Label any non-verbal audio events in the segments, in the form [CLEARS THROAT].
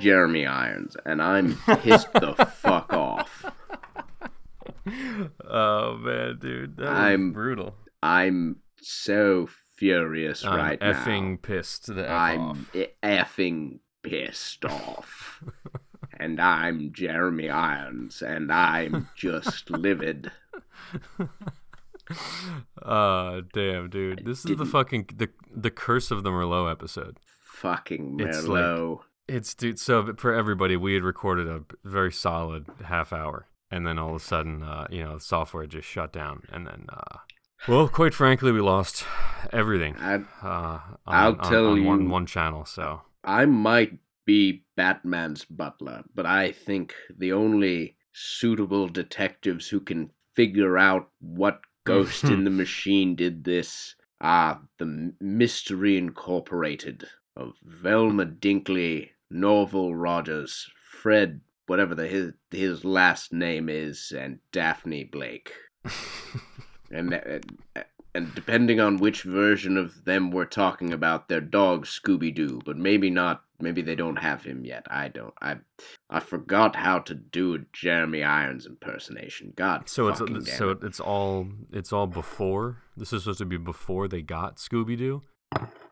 Jeremy Irons, and I'm [LAUGHS] pissed the fuck off. Oh man, dude, that I'm- brutal. I'm so furious right now. I'm right effing now. pissed the f I'm off. effing pissed off. [LAUGHS] and I'm Jeremy Irons, and I'm just [LAUGHS] livid. Uh, damn, dude, this is the fucking the the curse of the Merlot episode. Fucking It's like- Merlot. It's dude. So for everybody, we had recorded a very solid half hour, and then all of a sudden, uh, you know, the software just shut down, and then, uh, well, quite frankly, we lost everything. I, Uh, on, I'll on- tell on one you- one channel. So I might be Batman's butler, but I think the only suitable detectives who can figure out what ghost in the [LAUGHS] machine did this are the Mystery Incorporated of Velma Dinkley, Norville Rogers, Fred, whatever the, his his last name is, and Daphne Blake. [LAUGHS] And uh, and depending on which version of them we're talking about, their dog Scooby Doo, but maybe not. Maybe they don't have him yet. I don't. I I forgot how to do a Jeremy Irons impersonation. God, so it's fucking damn so it. it's all it's all before. This is supposed to be before they got Scooby Doo,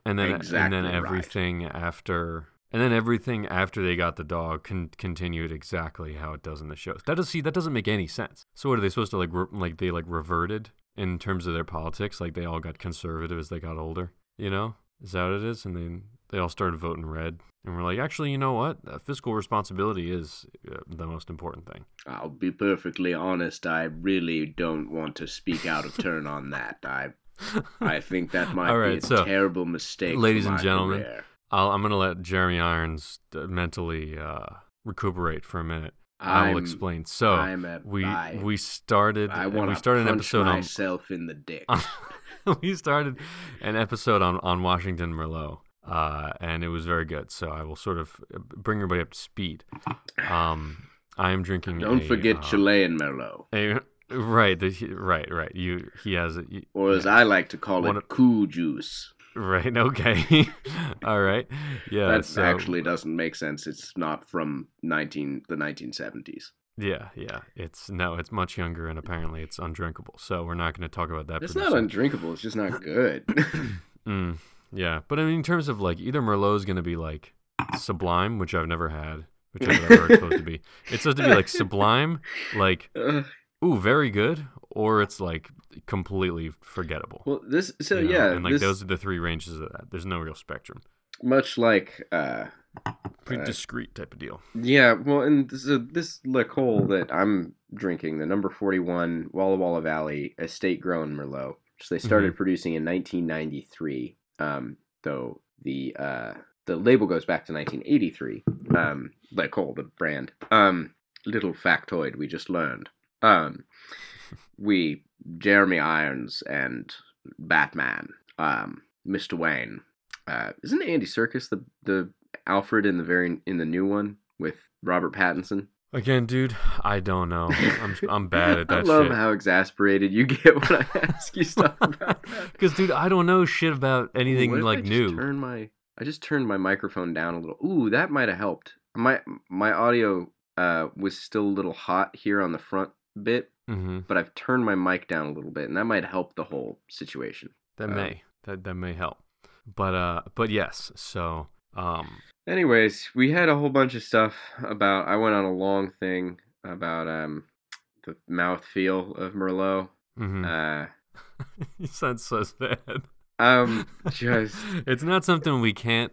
and then and Exactly then right. everything after. And then everything after they got the dog con- continued exactly how it does in the shows. That does see that doesn't make any sense. So what are they supposed to like re- like they like reverted in terms of their politics? Like they all got conservative as they got older. You know, is that what it is? And then they all started voting red. And we're like, actually, you know what? Uh, fiscal responsibility is uh, the most important thing. I'll be perfectly honest. I really don't want to speak out of turn on that. I [LAUGHS] I think that might All be a so, terrible mistake. ladies and gentlemen, career. I'll, I'm gonna let Jeremy Irons uh, mentally uh, recuperate for a minute. I will I'm- explain. So we I- we started I want to started an punch episode on myself in the dick. [LAUGHS] we started an episode on on Washington Merlot, uh, and it was very good. So I will sort of uh, bring everybody up to speed. Um, I am drinking. Don't a, forget uh, Chilean Merlot, a- right, the, right, right. You he has it. or as yeah. I like to call it, of- juice. Right. Okay. [LAUGHS] All right. Yeah. that so, actually doesn't make sense. It's not from nineteen the nineteen seventies. Yeah. Yeah. It's no. It's much younger, and apparently it's undrinkable. So we're not going to talk about that. It's producer. not undrinkable. It's just not good. [COUGHS] Mm, yeah, but I mean, in terms of like either Merlot is going to be like sublime, which I've never had, which I've never supposed to be. It's supposed to be like sublime, like [LAUGHS] ooh, very good, or it's like completely forgettable. well, this so you know? yeah, and like this, those are the three ranges of that. There's no real spectrum. much like uh Pretty Uh, discreet type of deal. yeah, well, and this, uh, this L'Ecole that I'm drinking, the number forty one Walla Walla Valley Estate Grown Merlot, which they started producing in 1993. Um, though the uh the label goes back to 1983. Um, L'Ecole, the brand. Um, little factoid we just learned. Um, we Jeremy Irons and Batman, um, Mr. Wayne. Uh, isn't Andy Serkis the the Alfred in the very in the new one with Robert Pattinson? Again, dude, I don't know. I'm I'm bad at [LAUGHS] that I love shit. how exasperated you get when I ask you stuff about [LAUGHS] that. Because, dude, I don't know shit about anything if like new. Turn my I just turned my microphone down a little. Ooh, that might have helped. My my audio uh was still a little hot here on the front bit, hmm but I've turned my mic down a little bit, and that might help the whole situation. That Um, may that that may help. But uh, but yes. So um, Anyways, we had a whole bunch of stuff about. I went on a long thing about um the mouth feel of Merlot. Mm-hmm. Uh, [LAUGHS] you sound so sad. Um, [LAUGHS] just it's not something we can't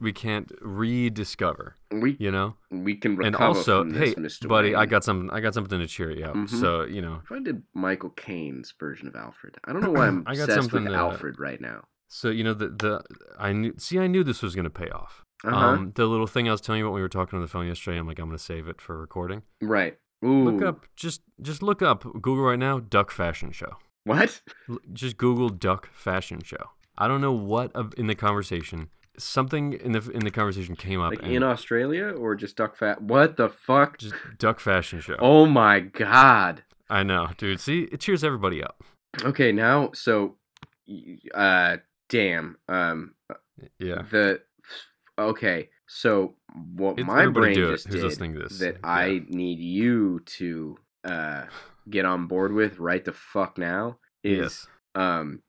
we can't rediscover. we You know. we can recover And also, hey, this, Mr. buddy, I got something. I got something to cheer you up. Mhm. So you know. If I did Michael Caine's version of Alfred, I don't know why [CLEARS THROAT] I'm I got obsessed with something to- Alfred right now. So you know the the I knew. See, I knew this was gonna pay off. Uh-huh. Um, the little thing I was telling you about when we were talking on the phone yesterday. I'm like, I'm gonna save it for recording. right. Ooh. Look up, just just look up Google right now, duck fashion show. What? Just Google duck fashion show. I don't know what in the conversation. Something in the in the conversation came up. Like in Australia or just duck fat? What the fuck? just duck fashion show. Oh my god. I know, dude. See, it cheers everybody up. Okay, now so uh damn. Um Yeah. the okay. So what It's- my brain just did listening to this. that Yeah. I need you to uh, get on board with right the fuck now is yes. um,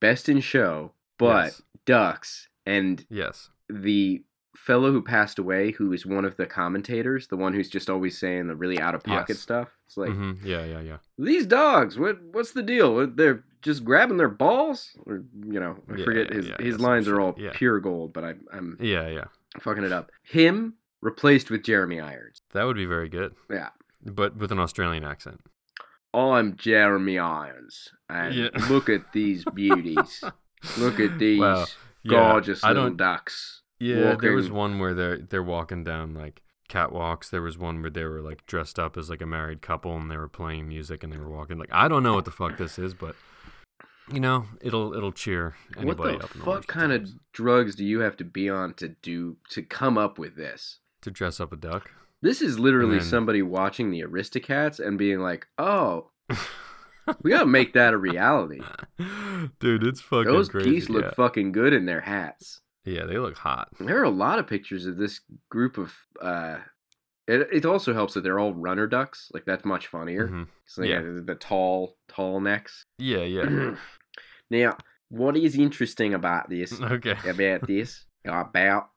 best in show, but Yes. ducks and Yes. the fellow who passed away, who is one of the commentators, the one who's just always saying the really out of pocket Yes. stuff. It's like hmm Yeah, yeah, yeah. these dogs. What what's the deal? They're just grabbing their balls, or you know, I Yeah, forget his yeah, his yeah, some lines are all pure gold, but I, I'm Yeah, yeah. fucking it up. Him replaced with Jeremy Irons. That would be very good. Yeah. But with an Australian accent. I'm Jeremy Irons, and Yeah. [LAUGHS] look at these beauties. look at [LAUGHS] these Wow. Yeah, gorgeous I little ducks. Yeah, there was one where they're they're walking down like catwalks. There was one where they were like dressed up as like a married couple and they were playing music and they were walking. Like I don't know what the fuck this is, but you know it'll it'll cheer What anybody the up. fuck Orange kind of drugs do you have to be on to do to come up with this? to dress up a duck. This is literally then- somebody watching the Aristocats and being like, "Oh, [LAUGHS] we gotta make that a reality." Dude, it's fucking Those crazy. geese look yeah. fucking good in their hats. yeah, they look hot. There are a lot of pictures of this group of. uh It it also helps that they're all runner ducks. Like that's much funnier. Mhm. Yeah. the tall, tall necks. Yeah, yeah. [CLEARS THROAT] now, what is interesting about this? [LAUGHS] okay. about this? About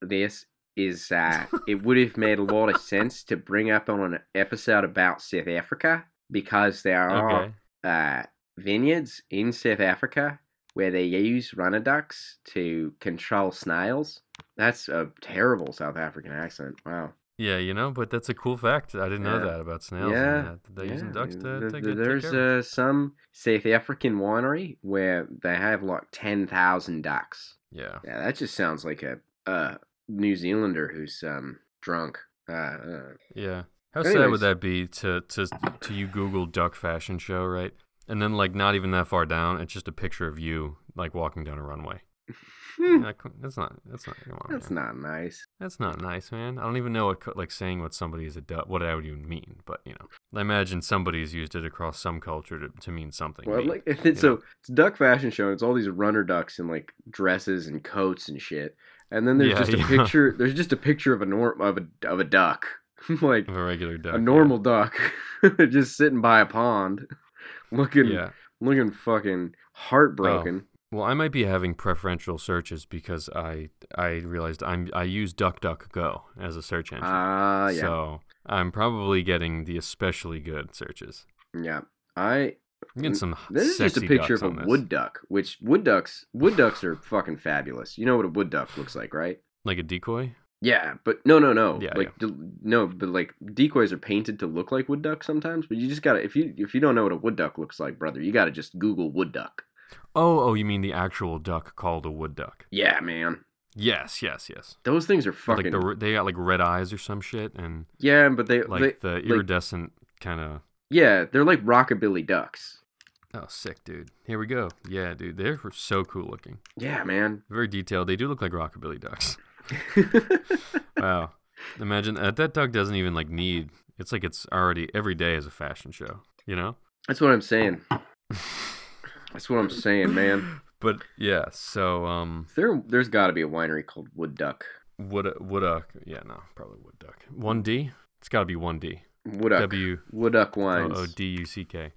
this is [LAUGHS] uh, it would have made a lot of sense to bring up on an episode about South Africa because there are Okay. uh, vineyards in South Africa where they use runner ducks to control snails. That's a terrible South African accent. Wow. Yeah, you know, but that's a cool fact. I didn't know Yeah. that about snails. Yeah, they're using ducks to, th- to get, there's take care of it. uh, some South African winery where they have like ten thousand ducks. Yeah. Yeah, that just sounds like a uh, New Zealander who's um drunk. Uh, uh, Yeah. How sad would that be to to to you Google duck fashion show, right? And then like not even that far down, it's just a picture of you like walking down a runway. [LAUGHS] That's not that's not come on, that's man. not nice. That's not nice, man. I don't even know what like saying what somebody is a duck what that would even mean, but you know, I imagine somebody's used it across some culture to, to mean something. Well, mean, like [LAUGHS] it's, so know? it's a duck fashion show. And it's all these runner ducks in like dresses and coats and shit. And then there's Yeah, just a [LAUGHS] yeah. picture. There's just a picture of a norm of a of a duck, [LAUGHS] like of a regular duck. a yeah. normal duck, [LAUGHS] just sitting by a pond, looking Yeah. looking fucking heartbroken. Well, I might be having preferential searches because I I realized I'm I use DuckDuckGo as a search engine. Ah, yeah, So I'm probably getting the especially good searches. yeah. I I'm some This is just a picture of a wood duck, which wood ducks wood ducks are fucking fabulous. You know what a wood duck looks like, right? like a decoy. Yeah, but no, no, no. Yeah, like d- no, but like decoys are painted to look like wood ducks sometimes. But you just gotta if you if you don't know what a wood duck looks like, brother, you gotta just Google wood duck. Oh, oh, you mean the actual duck called a wood duck? Yeah, man, Yes, yes, yes. those things are Like fucking the they got like red eyes or some shit, and yeah, but they like they the iridescent kind of. yeah, they're like rockabilly ducks. Oh, sick, dude. Here we go. Yeah, dude, they're so cool looking. Yeah, man. Very detailed. They do look like rockabilly ducks. [LAUGHS] Wow. Imagine that that duck doesn't even like need. It's like it's already every day is a fashion show. You know. That's what I'm saying. [LAUGHS] That's what I'm saying, man. But yeah, so um, There, there's got to be a winery called Wood Duck. Wood Wood Duck. yeah no probably wood duck one D. It's got to be one D. Wood Duck. W Wood Duck wines. O D U C K.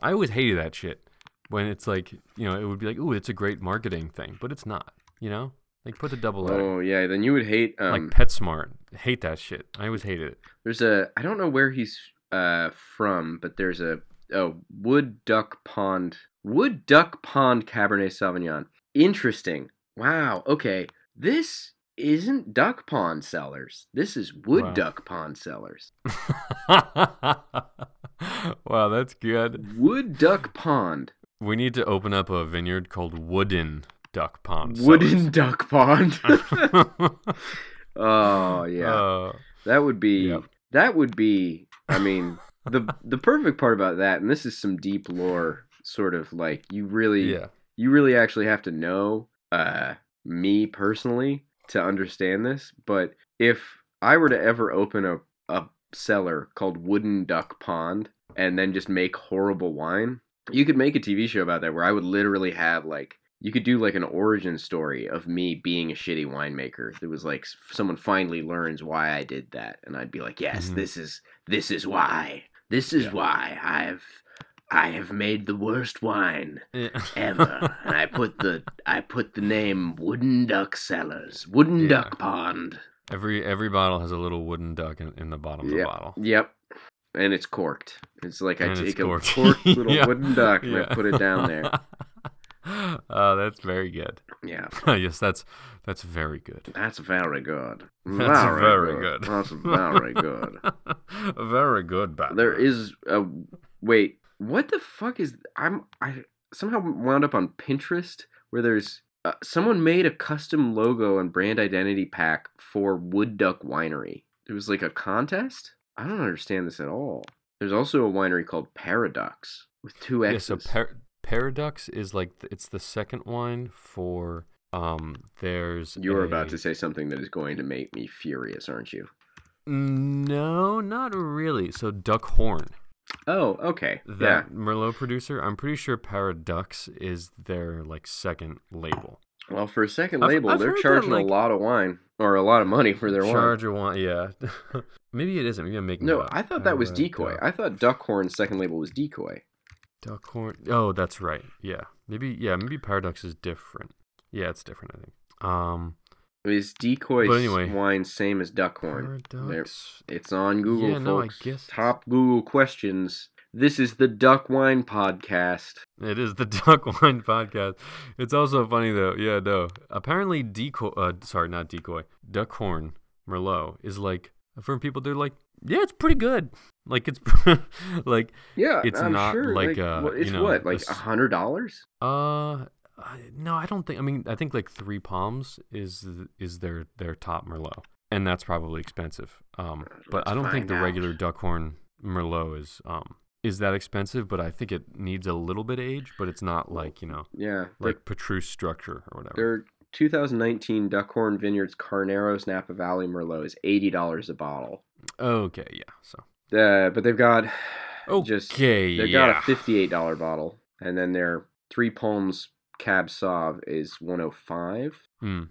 I always hated that shit when it's like you know it would be like ooh it's a great marketing thing, but it's not. You know, like put the double letter. Oh yeah, then you would hate um, like PetSmart. Hate that shit. I always hated it. There's a I don't know where he's uh from, but there's a oh Wood Duck Pond Wood Duck Pond Cabernet Sauvignon. Interesting. Wow. Okay. This isn't Duck Pond Cellars. This is Wood Wow. Duck Pond Cellars. [LAUGHS] wow, that's good. Wood Duck Pond. We need to open up a vineyard called Wooden Duck Pond. Wooden [LAUGHS] Duck Pond. [LAUGHS] Oh yeah. Uh, That would be Yep. that would be I mean the the perfect part about that and this is some deep lore sort of like you really yeah. you really actually have to know uh me personally to understand this but if i were to ever open a, a cellar called wooden duck pond and then just make horrible wine you could make a tv show about that where i would literally have like You could do like an origin story of me being a shitty winemaker. It was like someone finally learns why I did that, and I'd be like, "Yes, Mhm. this is this is why. This is Yeah. why I've I have made the worst wine Yeah. [LAUGHS] ever." and I put the I put the name Wooden Duck Cellars, Wooden Yeah. Duck Pond. every every bottle has a little wooden duck in, in the bottom of the bottle. Yep. And it's corked. It's like I And it's take a corked. [LAUGHS] corked little Yeah. wooden duck and I put it down there. [LAUGHS] Oh, that's very good. Yeah. yes, that's that's very good. That's very good. That's very good. That's very good. very good, Batman. There is a wait. What the fuck is? I'm I somehow wound up on Pinterest where there's uh, someone made a custom logo and brand identity pack for Wood Duck Winery. It was like a contest. I don't understand this at all. There's also a winery called Paradox with two X's. yeah. So par- Paradox is like it's the second wine for um. There's you were a- about to say something that is going to make me furious, aren't you? No, not really. So Duckhorn, Oh, okay. that yeah. Merlot producer, I'm pretty sure Paradox is their like second label. Well, for a 2nd I've- label, I've they're heard that, charging like- a lot of wine or a lot of money for their wine. Charge a wine, yeah. [LAUGHS] Maybe it isn't. Maybe I'm making. No, it up. I thought that was decoy. I thought Duckhorn's second label was decoy. Duckhorn. Oh, that's right. Yeah. Maybe. Yeah. Maybe Paradox is different. Yeah, it's different. I think. Um. Is decoy But anyway. wine same as Duckhorn? Paradox. It's on Google, Yeah, no, I folks. guess- Top Google questions. This is the Duck Wine Podcast. It is the [LAUGHS] Duck Wine podcast. It's also funny though. Yeah. No. Apparently, decoy. Uh, sorry, not decoy. Duckhorn Merlot is like for people. They're like, yeah, it's pretty good. Like it's [LAUGHS] like Yeah, It's I'm not sure. like, like, uh, it's you know, what, like a hundred dollars? Uh, No, I don't think. I mean, I think like Three Palms is is their their top Merlot, and that's probably expensive. Um, but Let's I don't think the out. regular Duckhorn Merlot is um is that expensive. But I think it needs a little bit of age, but it's not like you know Yeah, like Petrus structure or whatever. their 2019 Duckhorn Vineyards Carneros Napa Valley Merlot is eighty dollars a bottle. Okay, yeah. So Uh, but they've got okay, just they've got a fifty-eight dollar bottle, and then their Three Palms Cab Sauv is one hundred five. Hmm.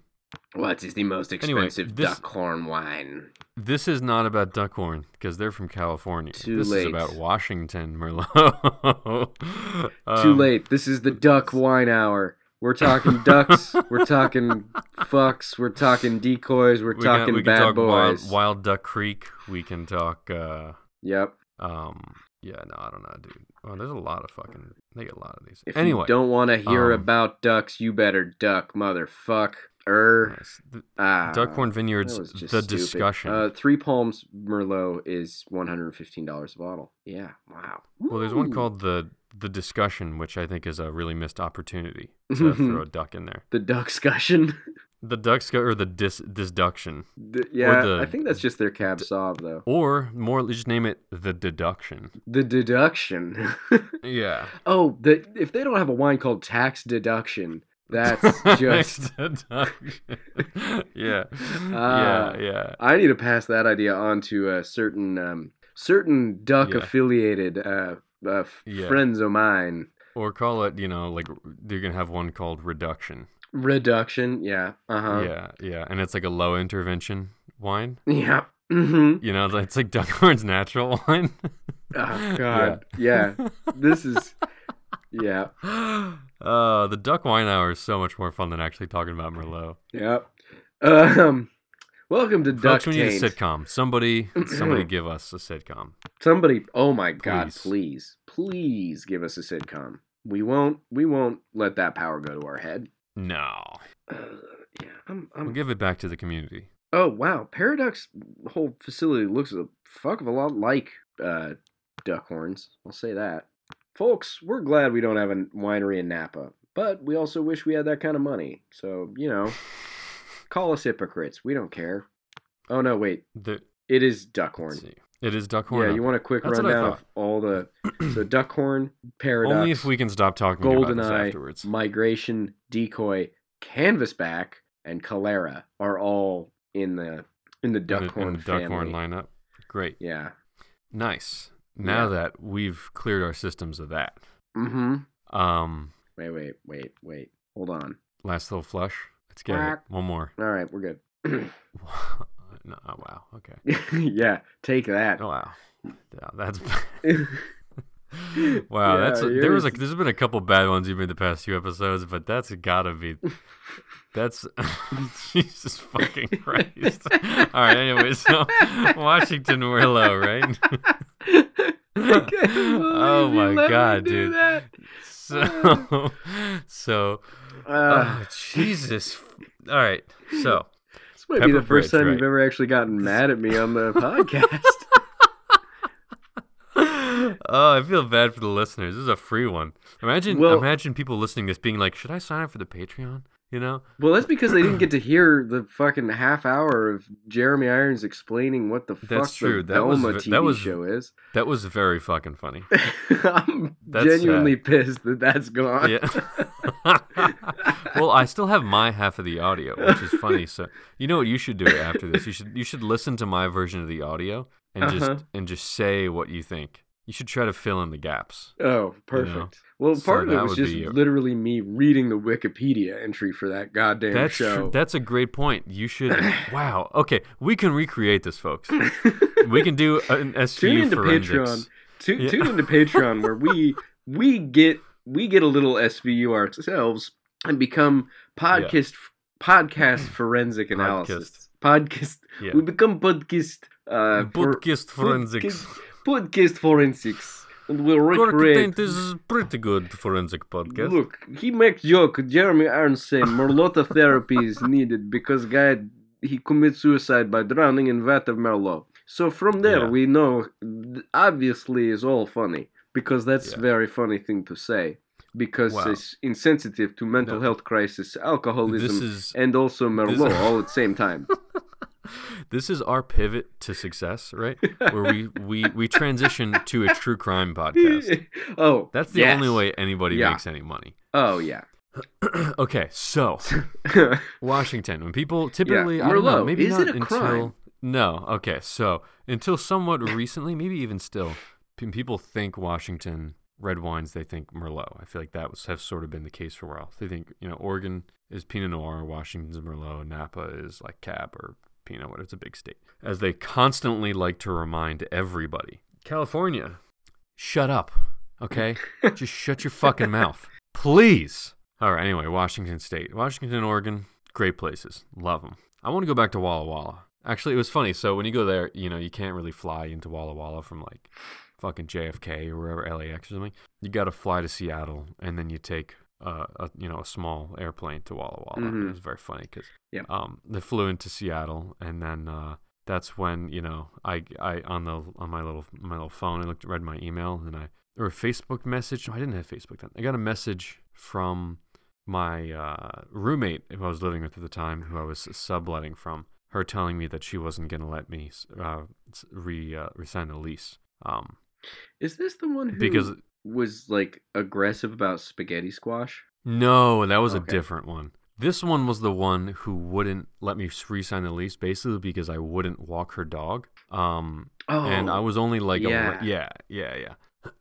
What is the most expensive Anyway, this- Duckhorn wine? This is not about Duckhorn because they're from California. Too this late. is about Washington Merlot. [LAUGHS] Too Um, late. This is the Duck Wine Hour. We're talking [LAUGHS] ducks. we're talking fucks. We're talking decoys. We're we talking can, we bad can talk boys. Wild, Wild Duck Creek. We can talk. uh Yep. Um. Yeah. No, I don't know, dude. Oh, there's a lot of fucking. They get a lot of these. If anyway, you don't want to hear um, about ducks, you better duck, motherfuck. Er. nice. The Ah. Duckhorn Vineyards. that was just The stupid. discussion. Uh, Three Palms Merlot is one hundred fifteen dollars a bottle. Yeah. Wow. well, there's one called the the discussion, which I think is a really missed opportunity [LAUGHS] to throw a duck in there. the Duck Discussion. [LAUGHS] The duck sc- or the dis disduction, D- yeah, the- I think that's just their cab sauv though. or more, just name it the deduction. The deduction. [LAUGHS] Yeah. oh, the if they don't have a wine called tax deduction, that's [LAUGHS] just. deduction. [LAUGHS] yeah. Ah. yeah. Yeah. I need to pass that idea on to uh, certain um, certain duck Yeah. affiliated uh, uh, f- Yeah. friends of mine. Or call it, you know, like they're gonna have one called reduction. Reduction, yeah, uh huh, Yeah, yeah, and it's like a low intervention wine. [LAUGHS] yeah. Mm-hmm. You know, it's like Duckhorn's natural [LAUGHS] wine. Oh [LAUGHS] God, yeah. This is, yeah, Uh, the Duck Wine Hour is so much more fun than actually talking about Merlot. yeah. Um, welcome to Duck Folks, we need a sitcom. Somebody, [CLEARS THROAT] somebody, give us a sitcom. Somebody, oh my God, Please. please, please give us a sitcom. We won't, we won't let that power go to our head. No, Uh, yeah, I'm, I'm we'll give it back to the community. Oh wow, Paradox whole facility looks a fuck of a lot like uh, Duckhorns. I'll say that, folks. We're glad we don't have a winery in Napa, but we also wish we had that kind of money. So you know, [SIGHS] call us hypocrites. We don't care. Oh no, wait, The, it is Duckhorn. It is Duckhorn. Yeah, you want a quick That's rundown of all the [CLEARS THROAT] so Duckhorn, Paradox, Only if we can stop talking about this afterwards. Migration, Decoy, Canvasback, and Calera are all in the in the In the- in Duckhorn the. Duckhorn lineup. Great. Yeah. Nice. Now Yeah. that we've cleared our systems of that, Mm-hmm. um, Wait, wait, wait, wait. Hold on. Last little flush. Let's get it. One more. All right, we're good. [CLEARS THROAT] [CLEARS THROAT] no, oh, wow. Okay. [LAUGHS] yeah, take that. Oh, wow. Yeah, that's [LAUGHS] [LAUGHS] wow. that's Yeah, there was like there's been a couple bad ones even in the past few episodes, but that's gotta be that's Jesus fucking Christ. All right. Anyway, so Washington Merlot, right? I can't believe oh my god, dude. that. So, so, Uh, oh, Jesus. All right. So, this might be the first time right. you've ever actually gotten mad at me on the [LAUGHS] podcast. oh, I feel bad for the listeners. This is a free one. Imagine, Well- imagine people listening to this being like, "Should I sign up for the Patreon?" You know? well, that's because they didn't get to hear the fucking half hour of Jeremy Irons explaining what the fuck That's true. the That was Velma ve- TV that was- show is. That was very fucking funny. [LAUGHS] I'm That's genuinely pissed that that's gone. Yeah. [LAUGHS] [LAUGHS] well, I still have my half of the audio, which is funny. So, you know what you should do after this? You should you should listen to my version of the audio and Uh-huh. just and just say what you think. You should try to fill in the gaps. Oh, perfect. Well, So part of it was just be- literally me reading the Wikipedia entry for that goddamn That's show. tr- that's a great point. You should. [COUGHS] wow. Okay, we can recreate this, folks. We can do an SVU [LAUGHS] tune into forensics. Patreon. Tu- Yeah. Tune into [LAUGHS] Patreon where we we get we get a little SVU ourselves and become podcast podcast [CLEARS THROAT] forensic analysis. Podcast. Yeah. We become podcast. Uh, for- Podcast forensics. podcast forensics, and we'll recreate. Is pretty good forensic podcast. Look, he makes joke. Jeremy Irons say Merlota [LAUGHS] therapy is needed because guy he commits suicide by drowning in vat of Merlot. So from there Yeah. we know obviously is all funny because that's Yeah. very funny thing to say because Wow. it's insensitive to mental No. health crisis, alcoholism, is and also Merlot all at the same time. [LAUGHS] this is our pivot to success, right? Where we we we transition to a true crime podcast. [LAUGHS] oh, That's the yes. only way anybody Yeah. makes any money. Oh yeah. [CLEARS THROAT] okay, so [LAUGHS] Washington. When people typically, I don't know, maybe is not it a until crime? no. Okay, so until somewhat recently, maybe even still, people think Washington red wines. They think Merlot. I feel like that was has sort of been the case for a while. They think you know Oregon is Pinot Noir, Washington's Merlot, Napa is like Cab or Pinot. What it's a big state, as they constantly like to remind everybody. California, shut up, okay? [LAUGHS] Just shut your fucking mouth, please. All right. Anyway, Washington State, Washington, Oregon, great places. Love them. I want to go back to Walla Walla. Actually, it was funny. So when you go there, you know, you can't really fly into Walla Walla from like fucking JFK or wherever LAX or something. You got to fly to Seattle, and then you take uh, a you know a small airplane to Walla Walla. Mhm. It was very funny because Yeah. um, they flew into Seattle, and then uh, that's when you know I I on the on my little my little phone I looked read my email and I or a Facebook message. No, I didn't have Facebook then. I got a message from my uh, roommate who I was living with at the time, who I was subletting from. Her telling me that she wasn't gonna let me uh, re uh, resign the lease. Um, Is this the one who because was like aggressive about spaghetti squash? No, that was a different one. This one was the one who wouldn't let me re-sign the lease, basically because I wouldn't walk her dog. Um, Oh, and I was only like, a, yeah. yeah, yeah, yeah.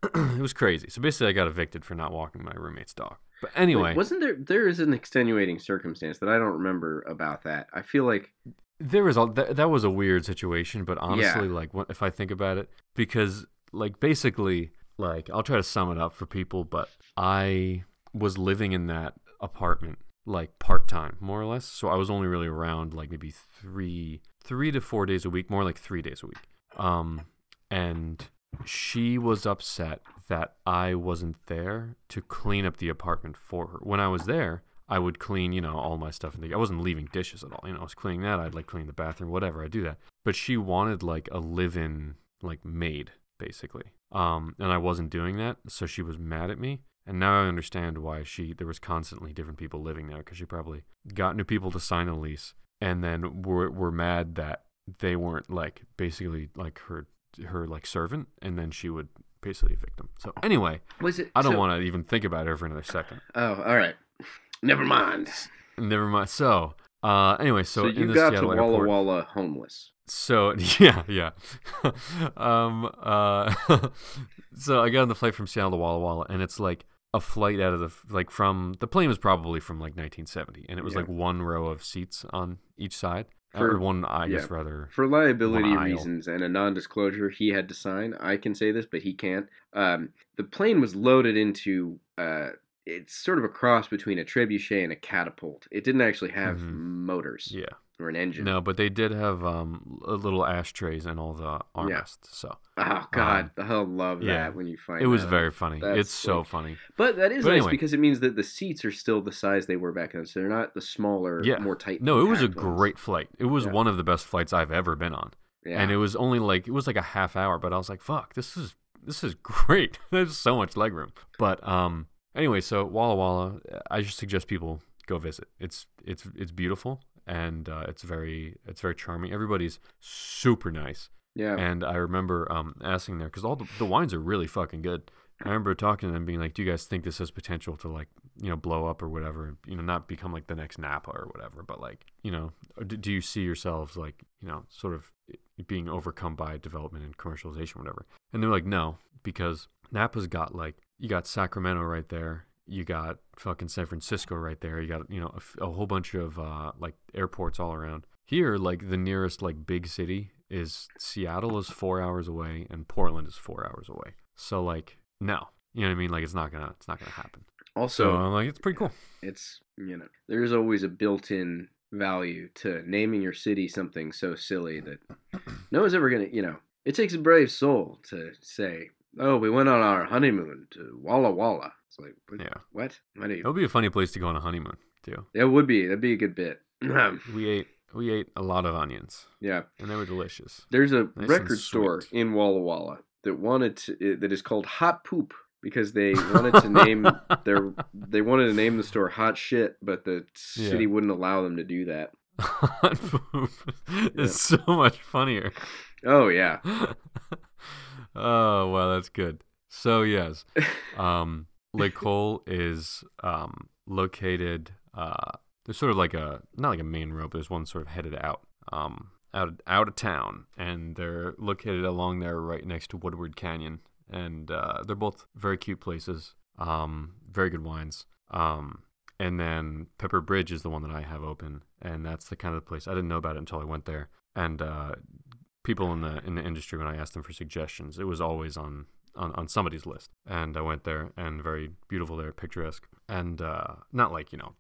[CLEARS THROAT] it was crazy. So basically, I got evicted for not walking my roommate's dog. But Wait, anyway, wasn't there? There is an extenuating circumstance that I don't remember about that. I feel like there was a that, that was a weird situation. But honestly, like what, if I think about it, because like basically, like I'll try to sum it up for people, but I was living in that apartment like part time, more or less. So I was only really around like maybe three three to four days a week, more like three days a week. Um, and she was upset that I wasn't there to clean up the apartment for her. When I was there, I would clean, you know, all my stuff. The, I wasn't leaving dishes at all. You know, I was cleaning that. I'd like clean the bathroom, whatever. I'd do that. But she wanted like a live-in like maid, basically. Um, and I wasn't doing that, so she was mad at me. And now I understand why she there was constantly different people living there because she probably got new people to sign a lease, and then were were mad that they weren't like basically like her her like servant, and then she would basically evict them. So anyway, was it? I don't so- want to even think about her for another second. Oh, all right. Never mind. Never mind. So, uh, anyway, so, So, you got to Seattle Walla airport. Walla homeless. So [LAUGHS] yeah, yeah. um, uh, [LAUGHS] so I got on the flight from Seattle to Walla Walla, and it's like a flight out of the like from the plane was probably from like 1970, and it was Yeah. like one row of seats on each side, For- or one I guess yeah. rather. For liability reasons and a non-disclosure, he had to sign. I can say this, but he can't. Um, the plane was loaded into. Uh, it's sort of a cross between a trebuchet and a catapult. It didn't actually have Mhm. motors Yeah, or an engine. no, but they did have um a little ashtrays and all the armrests, so Oh God, Um, I love yeah. that when you find it was out. very funny. That's It's so like- funny. But that is But nice anyway. because it means that the seats are still the size they were back then, so they're not the smaller, Yeah. more tight. No, it was a ones. great flight. It was Yeah. one of the best flights I've ever been on. Yeah. and it was only like it was like a half hour but i was like fuck this is this is [LAUGHS] great there's so much legroom but um anyway so walla walla i just suggest people go visit it's it's it's beautiful and uh, it's very it's very charming. Everybody's super nice. Yeah. and i remember um asking there because all the, the wines are really fucking good. I remember talking to them being like do you guys think this has potential to like you know blow up or whatever you know not become like the next napa or whatever but like you know do, do you see yourselves like you know sort of being overcome by development and commercialization whatever? And they're like no because napa's got like you got sacramento right there you got fucking san francisco right there. You got you know a whole bunch of uh like airports all around. Here like the nearest like big city is seattle is four hours away and portland is four hours away. So like no. You know what i mean? Like it's not gonna it's not gonna happen. Also, so i'm like it's pretty cool. it's you know there's always a built-in value to naming your city something so silly that [CLEARS THROAT] no one's ever gonna you know it takes a brave soul to say oh we went on our honeymoon to walla walla it's like what Yeah. what, what are you It would be a funny place to go on a honeymoon too. It would be that'd be a good bit [CLEARS THROAT] We ate we ate a lot of onions, yeah and they were delicious. there's a and record store in walla walla that wanted to that is called hot poop because they [LAUGHS] wanted to name their they wanted to name the store hot shit but the Yeah. city wouldn't allow them to do that [LAUGHS] Hot poop [LAUGHS] is so much funnier. oh yeah oh well, that's good. So yes, um, L'Ecole is um, located. Uh, there's sort of like a not like a main road, but there's one sort of headed out, um, out out of town, and they're located along there, right next to Woodward Canyon, and uh, they're both very cute places. Um, very good wines. Um, and then Pepper Bridge is the one that I have open, and that's the kind of place I didn't know about it until I went there. And uh, people in the in the industry, when I asked them for suggestions, it was always on on, on somebody's list. And I went there, and very beautiful there, picturesque, and uh, not like you know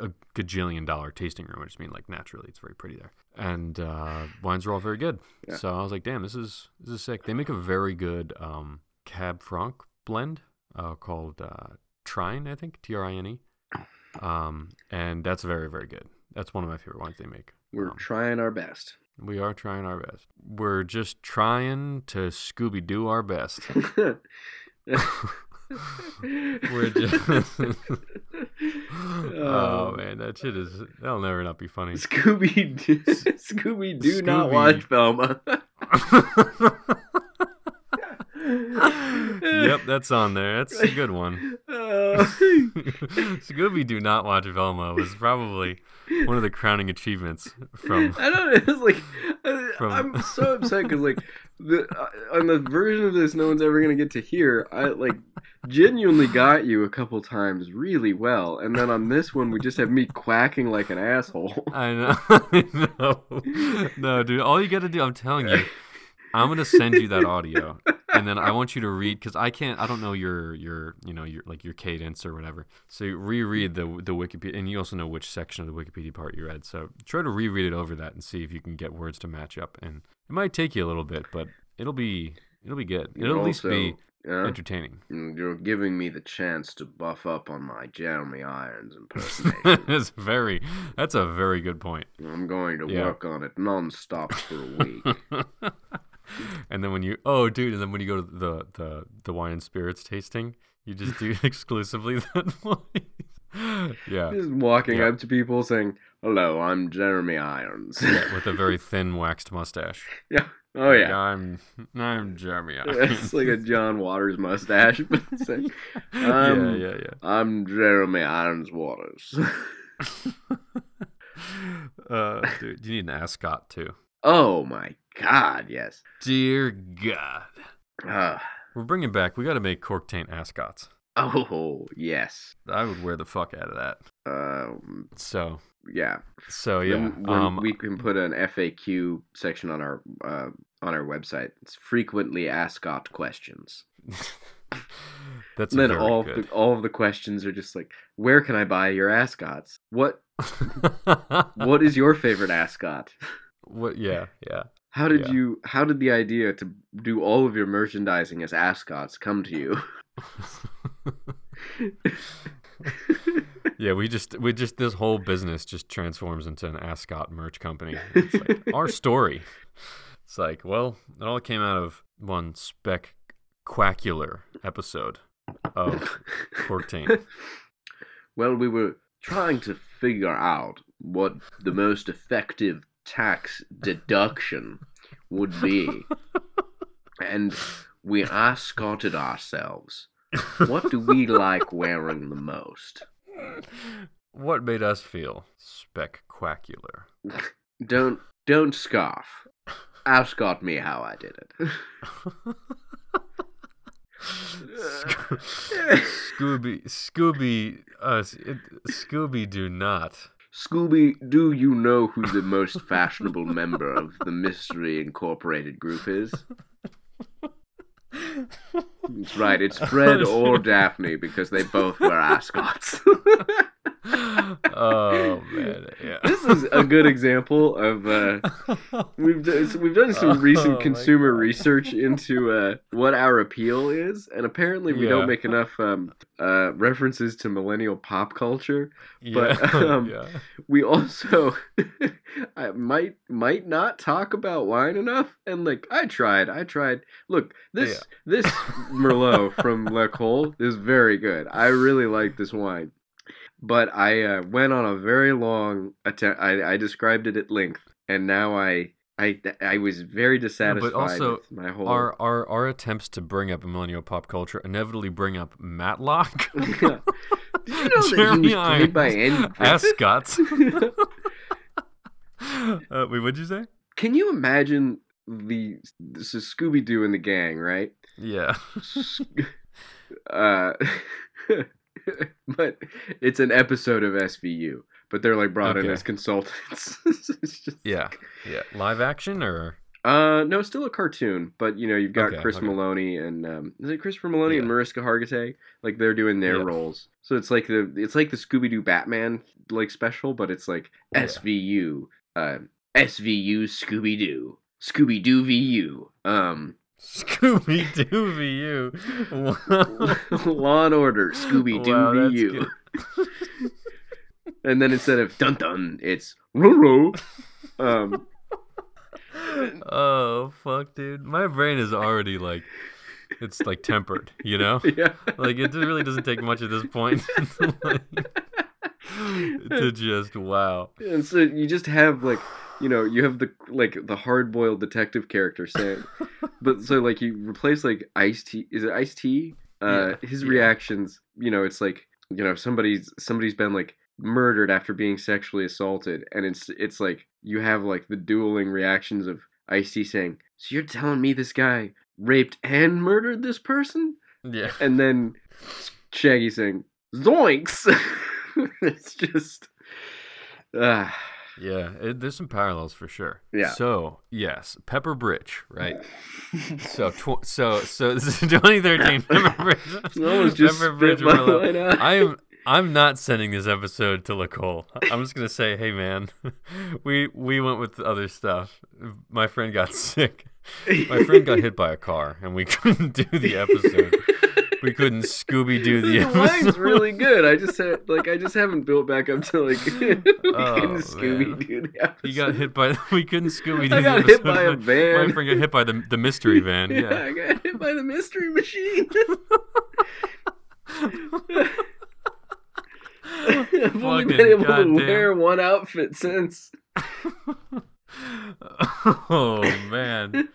a gajillion dollar tasting room. I just mean like naturally, it's very pretty there. And uh, wines are all very good. Yeah. So I was like, damn, this is this is sick. They make a very good um, Cab Franc blend uh, called uh, Trine, I think, T R I N E. Um, and that's very, very good. That's one of my favorite wines they make. we're Um, trying our best we are trying our best. We're just trying to Scooby Doo our best. [LAUGHS] We're just. [LAUGHS] [LAUGHS] oh Um, man, that shit is. That'll never not be funny. Scooby. Scooby do not watch Velma. yep, that's on there. That's a good one. [LAUGHS] Scooby Doo not watch Velma was probably one of the crowning achievements from. [LAUGHS] I don't know. It's like From- I'm so upset because like the uh, on the version of this no one's ever gonna get to hear. I like genuinely got you a couple times really well, and then on this one we just have me quacking like an asshole. I know. [LAUGHS] I know. No, dude. All you got to do, I'm telling you, I'm gonna send you that audio, and then I want you to read because I can't. I don't know your your you know your like your cadence or whatever. So reread the the Wikipedia, and you also know which section of the Wikipedia part you read. So try to reread it over that and see if you can get words to match up. And it might take you a little bit, but it'll be it'll be good. It'll at least be yeah, entertaining. Mm, you're giving me the chance to buff up on my Jeremy Irons impersonation. [LAUGHS] it's very. That's a very good point. I'm going to Yeah. work on it nonstop for a week. [LAUGHS] [LAUGHS] and then when you oh dude, and then when you go to the the the wine and spirits tasting, you just do [LAUGHS] exclusively [LAUGHS] that voice. yeah. Just walking Yeah. up to people saying, "Hello, I'm Jeremy Irons." yeah, with a very thin waxed mustache. yeah. Oh yeah. I'm I'm Jeremy. it's like a John Waters mustache, but it's like, yeah, um, yeah, yeah. I'm Jeremy Irons Waters. uh, dude, you need an ascot too. oh my God, yes. Dear God, Uh, we're bringing back. We got to make cork taint ascots. Oh yes. I would wear the fuck out of that. Um. So Yeah. so yeah. Um, we can put an FAQ section on our uh, on our website. It's frequently asked questions. [LAUGHS] that's And then all of the, all of the questions are just like, where can I buy your ascots? What [LAUGHS] what is your favorite ascot? what? Yeah, yeah. How did Yeah. you how did the idea to do all of your merchandising as ascots come to you? Yeah, we just we just this whole business just transforms into an ascot merch company. [LAUGHS] It's like our story. It's like, well, it all came out of one spectacular episode of Fourteen. [LAUGHS] well, we were trying to figure out what the most effective tax deduction would be. [LAUGHS] and we ascotted ourselves. What do we [LAUGHS] like wearing the most? What made us feel spectacular? [LAUGHS] Don't don't scoff. Ascot me how I did it. Scooby, Scooby, uh, Scooby, do not. Scooby, do you know who the most fashionable member of the Mystery Incorporated group is? That's right, it's [LAUGHS] Fred or Daphne because they both wear ascots. [LAUGHS] Oh man, yeah. this is a good example of uh, we've done, so we've done some Oh, recent my consumer research into uh, what our appeal is, and apparently we Yeah. don't make enough um, uh, references to millennial pop culture. yeah, But, [LAUGHS] um, yeah. we also [LAUGHS] I might might not talk about wine enough and like I tried I tried look this this Merlot from [LAUGHS] L'Ecole is very good I really like this wine but I uh, went on a very long attempt I, I described it at length and now I I I was very dissatisfied But also with my whole Our, our our attempts to bring up millennial pop culture inevitably bring up Matlock, [LAUGHS] [LAUGHS] Did you know Jeremy played by Andy? Ascots. [LAUGHS] uh, wait, what'd you say? Can you imagine the this is Scooby Doo and the gang, right? Yeah. uh, [LAUGHS] but it's an episode of SVU, but they're like brought in as consultants. [LAUGHS] It's just- Yeah. Yeah. Live action or Uh, no, still a cartoon, but you know you've got Okay, Chris okay. Meloni and um, is it Christopher Meloni and Mariska Hargitay? Like they're doing their Yeah. roles, so it's like the it's like the Scooby Doo Batman like special, but it's like Yeah. SVU, uh, SVU Scooby Doo, Scooby Doo VU, um, Scooby Doo VU? [LAUGHS] Law and Order Scooby Doo Wow, that's VU. [LAUGHS] and then instead of dun dun, it's roo Um, oh fuck, dude! My brain is already like, it's like tempered, you know. [LAUGHS] yeah. Like it really doesn't take much at this point like, [LAUGHS] to just wow. And so you just have like, you know, you have the like the hard boiled detective character saying, [LAUGHS] but so like you replace like Ice T. Is it Ice T? Uh, Yeah, his yeah. reactions, you know, it's like you know somebody's somebody's been like murdered after being sexually assaulted, and it's it's like you have like the dueling reactions of Ice T saying, "So you're telling me this guy raped and murdered this person?" Yeah. and then Shaggy saying "Zoinks!" [LAUGHS] [LAUGHS] it's just, ah, Yeah, it, there's some parallels for sure. Yeah. So yes, Pepper Bridge, right? [LAUGHS] so tw- so so [LAUGHS] this is 2013 Pepper Bridge. just pepper bridge out. i'm I'm not sending this episode to L'Ecole. I'm just gonna say, hey man, we we went with other stuff. My friend got sick. My friend got hit by a car, and we couldn't do the episode. We couldn't Scooby Doo the [LAUGHS] the line's episode. really good. I just had, like I just haven't built back up to like [LAUGHS] we Oh, couldn't Scooby Doo the episode. He got hit by. We couldn't Scooby Doo. I got hit by a van. My friend got hit by the the mystery [LAUGHS] van. Yeah, Yeah. I got hit by the mystery machine. I've only been able to goddamn. wear one outfit since. oh man,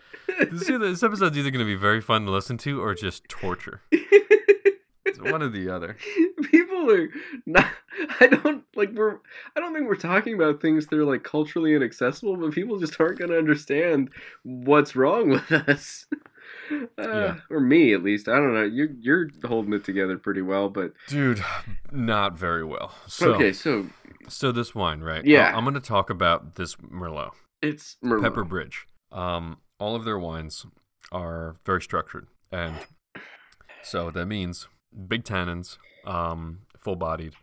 this, this episode's either going to be very fun to listen to or just torture. It's one or the other. People are not. I don't like. We're. I don't think we're talking about things that are like culturally inaccessible, but people just aren't going to understand what's wrong with us. Uh, Or me, at least. I don't know. You're you're holding it together pretty well, but Dude, not very well. So, okay. So so this wine, right? Yeah. I- I'm going to talk about this Merlot, it's Merlot. Pepper Bridge. Um, all of their wines are very structured, and so that means big tannins, um, full-bodied,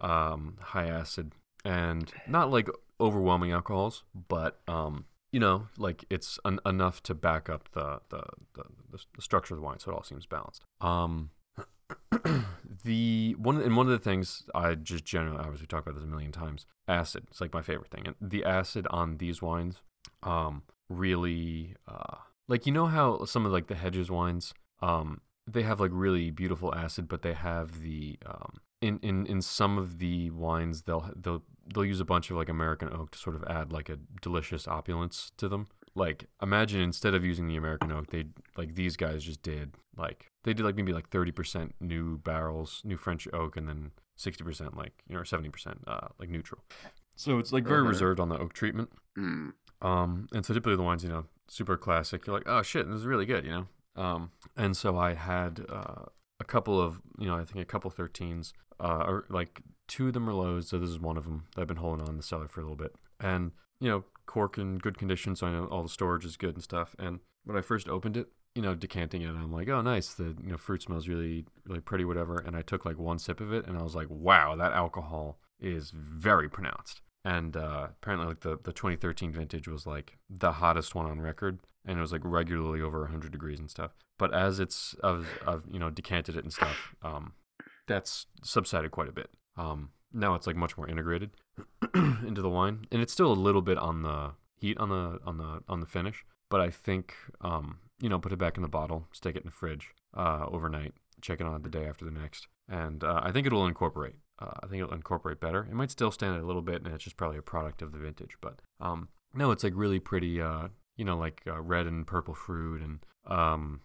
um, high acid, and not like overwhelming alcohols, but um, you know, like it's en- enough to back up the the, the the the structure of the wine, so it all seems balanced. Um, [CLEARS THROAT] the one and one of the things I just generally obviously talk about this a million times. Acid, it's like my favorite thing, and the acid on these wines, um, really, uh, like you know how some of like the hedges wines, um, they have like really beautiful acid, but they have the um, in in in some of the wines they'll they'll they'll use a bunch of like American oak to sort of add like a delicious opulence to them. Like imagine instead of using the American oak, they like these guys just did like they did like maybe like thirty percent new barrels, new French oak, and then sixty percent like you know or seventy percent uh like neutral. So it's like very Uh-huh. reserved on the oak treatment. Mm. Um, and so typically the wines, you know, super classic. You're like, oh shit, this is really good, you know. Um, and so I had uh, a couple of, you know, I think a couple 13s, uh, or like two of them Merlots. So this is one of them that I've been holding on in the cellar for a little bit, and you know, cork in good condition, so I know all the storage is good and stuff. And when I first opened it, you know, decanting it, I'm like, oh nice, the you know fruit smells really really pretty, whatever. And I took like one sip of it, and I was like, wow, that alcohol is very pronounced and uh, apparently like the, the 2013 vintage was like the hottest one on record and it was like regularly over 100 degrees and stuff. But as it's i've, I've you know decanted it and stuff um, that's subsided quite a bit. Um, now it's like much more integrated [CLEARS THROAT] into the wine and it's still a little bit on the heat on the on the on the finish. But i think um, you know put it back in the bottle stick it in the fridge uh, overnight check it on the day after the next and uh, i think it'll incorporate uh, I think it'll incorporate better. It might still stand out a little bit, and it's just probably a product of the vintage. But um, no, it's like really pretty. Uh, you know, like uh, red and purple fruit, and um,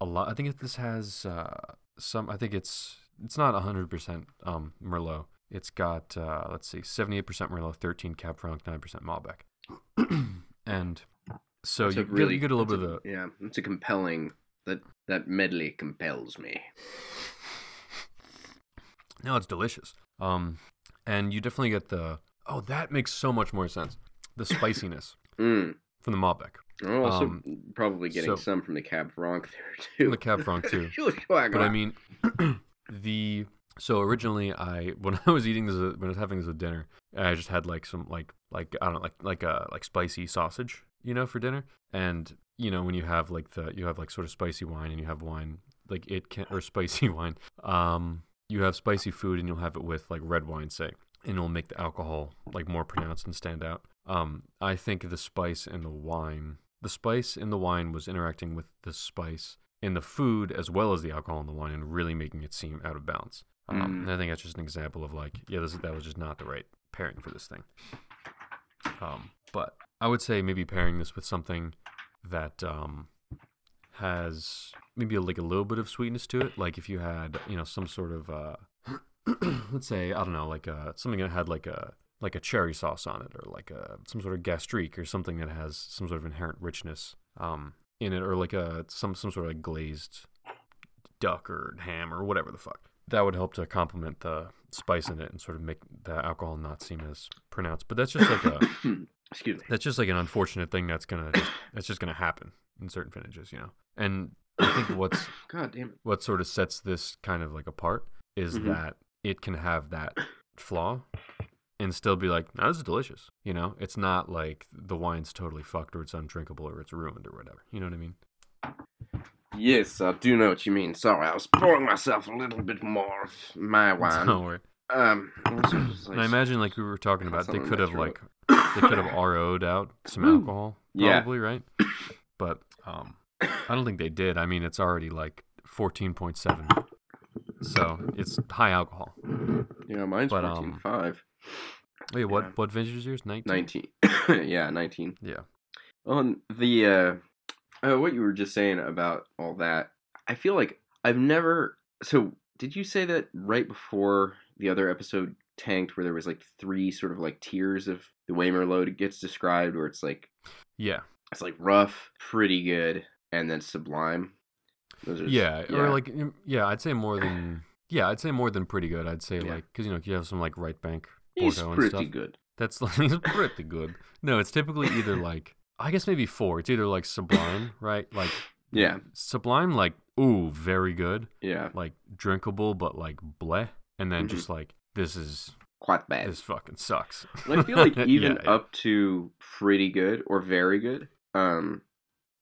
a lot. I think it, this has uh, some. I think it's it's not hundred percent um Merlot. It's got uh, let's see, seventy eight percent Merlot, thirteen Cab Franc, nine percent Malbec, [CLEARS THROAT] and so you, a get, you get a little bit of the yeah. It's a compelling that that medley compels me. No, it's delicious. Um, and you definitely get the oh, that makes so much more sense. The [LAUGHS] spiciness Mm. from the Malbec, I'm also Um, probably getting so- some from the Cab Franc there from too. the Cab Franc too. [LAUGHS] but I mean, [CLEARS THROAT] the so originally I [LAUGHS] when I was eating this when I was having this with dinner, I just had like some like like I don't know like like a like spicy sausage, you know, for dinner. And you know when you have like the you have like sort of spicy wine and you have wine like it can or spicy wine. Um, you have spicy food and you'll have it with like red wine, say, and it'll make the alcohol like more pronounced and stand out. Um, I think the spice and the wine, the spice in the wine was interacting with the spice in the food as well as the alcohol in the wine and really making it seem out of balance. Um, Mm. and I think that's just an example of like, yeah, this that was just not the right pairing for this thing. Um, but I would say maybe pairing this with something that um, has maybe a, like a little bit of sweetness to it. Like if you had, you know, some sort of, uh, [CLEARS THROAT] let's say, I don't know, like uh, something that had like a like a cherry sauce on it, or like a some sort of gastrique, or something that has some sort of inherent richness um, in it, or like a some some sort of like glazed duck or ham or whatever the fuck. That would help to complement the spice in it and sort of make the alcohol not seem as pronounced. But that's just like a [COUGHS] excuse me. that's just like an unfortunate thing that's gonna just, that's just gonna happen in certain vintages, you know. And I think [COUGHS] what's [COUGHS] God damn it. what sort of sets this kind of like apart is Mhm. that it can have that flaw and still be like, no, this is delicious. You know, it's not like the wine's totally fucked or it's undrinkable or it's ruined or whatever. You know what I mean? Yes, I do know what you mean. Sorry, I was pouring myself a little bit more of my [LAUGHS] wine. Don't worry. Um, And like- I imagine, like we were talking about, they could have like they could have [COUGHS] RO'd out some alcohol, Yeah. probably, right? But um, I don't think they did. I mean, it's already like fourteen point seven, so it's high alcohol. yeah, mine's but, fourteen um, five. Wait, what? Yeah. What vintage is yours? Nineteen. Nineteen. [LAUGHS] yeah, nineteen. Yeah. On the uh, uh, what you were just saying about all that, I feel like I've never. So, did you say that right before the other episode tanked, where there was like three sort of like tiers of the way Merlot gets described, where it's like Yeah. it's like rough, pretty good, and then Sublime. Those are s- Yeah, or like yeah, I'd say more than [CLEARS THROAT] yeah, I'd say more than pretty good. I'd say Yeah. like because you know you have some like right bank he's Porto and pretty stuff. good. That's like [LAUGHS] he's pretty good. No, it's typically either [LAUGHS] like I guess maybe four. It's either like Sublime, [COUGHS] right? Like Yeah, Sublime, like ooh, very good, yeah, like drinkable, but like bleh, and then Mhm. just like this is quite bad. this fucking sucks. I feel like [LAUGHS] even Yeah, yeah. up to pretty good or very good, um,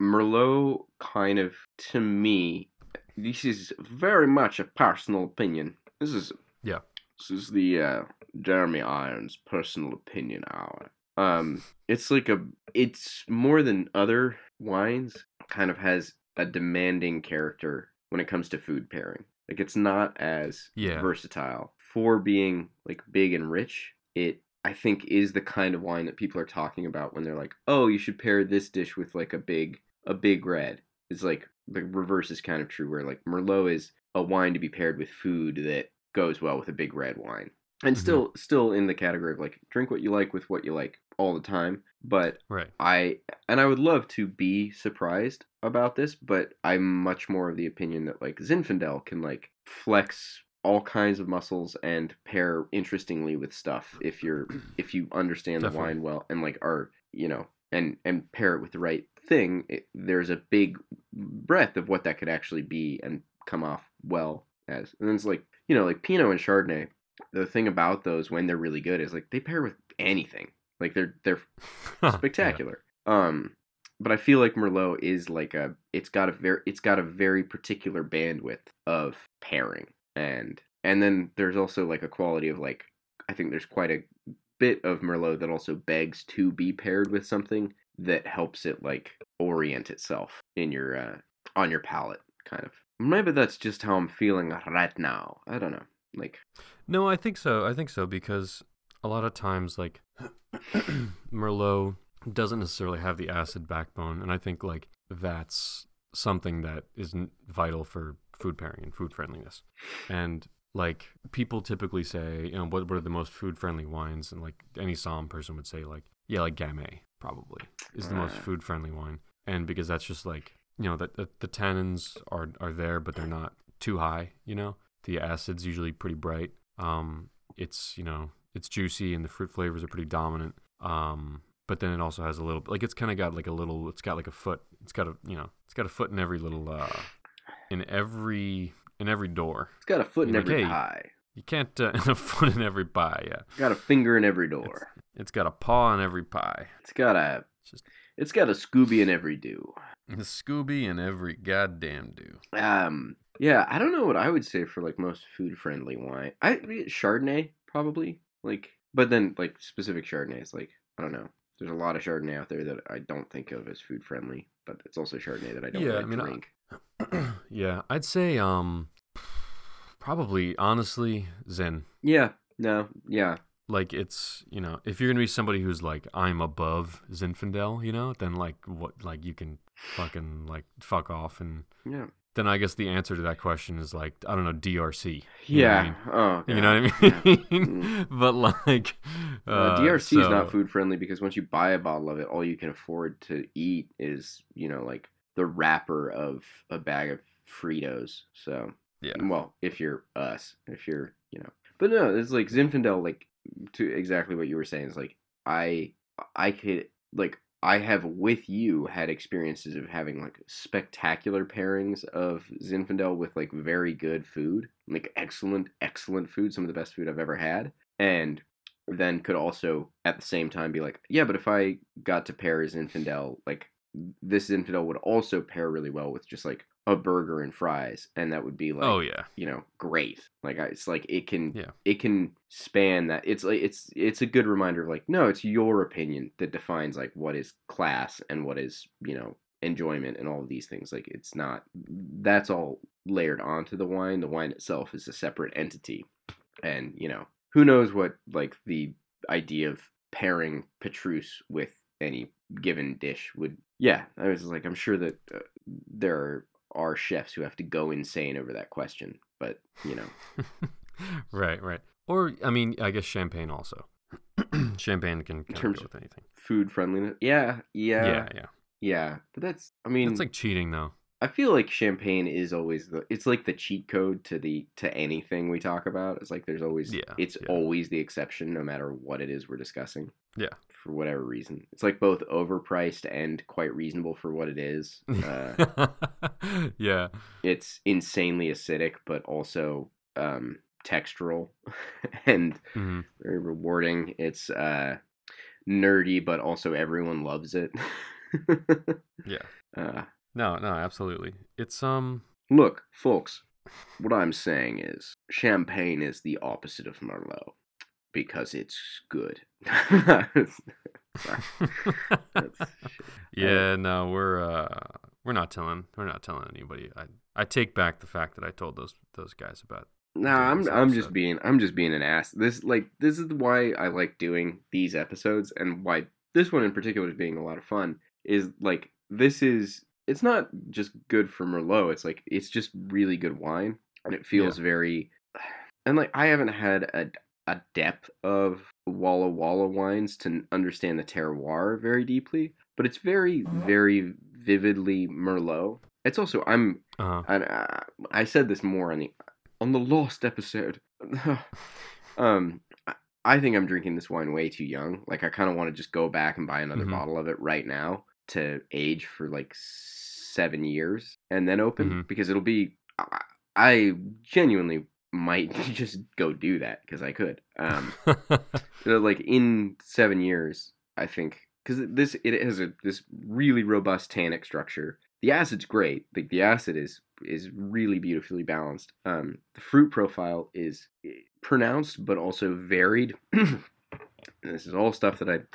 Merlot kind of to me, this is very much a personal opinion. This is Yeah. This is the uh, Jeremy Irons personal opinion hour. Um, it's like a, it's more than other wines. Kind of has a demanding character when it comes to food pairing. Like it's not as Yeah. versatile for being like big and rich. It I think is the kind of wine that people are talking about when they're like, "Oh, you should pair this dish with like a big a big red." It's like the reverse is kind of true where like Merlot is a wine to be paired with food that goes well with a big red wine. And Mhm. still still in the category of like drink what you like with what you like all the time, but right. I and I would love to be surprised about this, but I'm much more of the opinion that like Zinfandel can like flex all kinds of muscles and pair interestingly with stuff if you're if you understand the wine well and like are you know and and pair it with the right thing. It, there's a big breadth of what that could actually be and come off well as. And then it's like you know like Pinot and Chardonnay. The thing about those when they're really good is like they pair with anything. Like they're they're [LAUGHS] Yeah. spectacular. Um, but I feel like Merlot is like a it's got a very it's got a very particular bandwidth of pairing, and and then there's also like a quality of like I think there's quite a bit of Merlot that also begs to be paired with something that helps it like orient itself in your uh, on your palate, kind of. Maybe that's just how I'm feeling right now. I don't know. Like, No, I think so. I think so because a lot of times, like [CLEARS THROAT] Merlot doesn't necessarily have the acid backbone, and I think like that's something that isn't vital for food pairing and food friendliness. And like people typically say, you know, what what are the most food friendly wines? And like any Somm person would say, like yeah, like Gamay probably is the most food friendly wine, and because that's just like you know that the, the tannins are are there, but they're not too high. You know, the acid's usually pretty bright. Um, it's you know it's juicy and the fruit flavors are pretty dominant. Um, but then it also has a little like it's kind of got like a little. It's got like a foot. It's got a you know it's got a foot in every little uh in every in every door. it's got a foot in like, every hey. pie. You can't uh, [LAUGHS] a foot in every pie. Yeah, Got a finger in every door. it's got a paw in every pie. It's got a It's just it's got a Scooby in every do. a Scooby in every goddamn do. Um, yeah, I don't know what I would say for like most food friendly wine. I Chardonnay probably like, but then like specific Chardonnays like I don't know. There's a lot of Chardonnay out there that I don't think of as food friendly, but it's also Chardonnay that I don't Yeah, really I mean, I- [CLEARS THROAT] yeah, I'd say um probably honestly Zin. yeah, no, yeah, Like it's you know if you're gonna be somebody who's like I'm above Zinfandel, you know, then like what like you can fucking like fuck off and yeah, then I guess the answer to that question is like I don't know DRC. You know I yeah. mean? Oh, You know what I yeah. mean? [LAUGHS] but like Uh, uh, DRC is not food friendly because once you buy a bottle of it, all you can afford to eat is you know like the wrapper of a bag of Fritos. So Yeah. well, if you're us, if you're you know, but no, it's like Zinfandel. Like to exactly what you were saying is like I I could like I have with you had experiences of having like spectacular pairings of Zinfandel with like very good food, like excellent excellent food, some of the best food I've ever had, and then could also at the same time be like, yeah, but if I got to pair Zinfandel, like this Zinfandel would also pair really well with just like a burger and fries, and that would be like, oh yeah. you know, great. Like I, it's like it can, Yeah. it can span that. It's like it's it's a good reminder of like, no, it's your opinion that defines like what is class and what is you know enjoyment and all of these things. Like it's not that's all layered onto the wine. The wine itself is a separate entity, and you know who knows what like the idea of pairing Petrus with any given dish would. Yeah, I was like, I'm sure that uh, there are, are chefs who have to go insane over that question, but you know, [LAUGHS] right, right. Or I mean, I guess champagne also. [CLEARS THROAT] champagne can kind of go with anything. food friendliness. Yeah, yeah, Yeah, yeah. Yeah, but that's. I mean, It's like cheating though. I feel like champagne is always the. It's like the cheat code to the to anything we talk about. It's like there's always. Yeah, It's yeah. always the exception, no matter what it is we're discussing. Yeah. For whatever reason, it's like both overpriced and quite reasonable for what it is. Uh, [LAUGHS] yeah. it's insanely acidic, but also um, textural [LAUGHS] and hmm very rewarding. It's uh, nerdy, but also everyone loves it. Yeah. [LAUGHS] Uh, No, no, absolutely. It's um look, folks, what I'm saying is champagne is the opposite of Merlot because it's good. [LAUGHS] [LAUGHS] Yeah, no, we're uh we're not telling we're not telling anybody. I I take back the fact that I told those those guys about No, doing I'm I'm just being I'm just being an ass. This like this is why I like doing these episodes and why this one in particular is being a lot of fun is like this is it's not just good for Merlot. It's like it's just really good wine and it feels very and like I haven't had a a depth of Walla Walla wines to understand the terroir very deeply, but it's very very vividly Merlot. It's also I'm uh and uh, I said this more on the on the lost episode. [LAUGHS] um, I- I think I'm drinking this wine way too young. Like I kind of want to just go back and buy another Mhm. bottle of it right now to age for like seven years and then open Mhm. because it'll be. I, I genuinely might [LAUGHS] just go do that because I could. Um, [LAUGHS] know, like in seven years, I think because this it has a this really robust tannic structure. The acid's great. Like the acid is is really beautifully balanced. Um, the fruit profile is eh, pronounced but also varied. [CLEARS THROAT] this is all stuff that I. [CLEARS THROAT]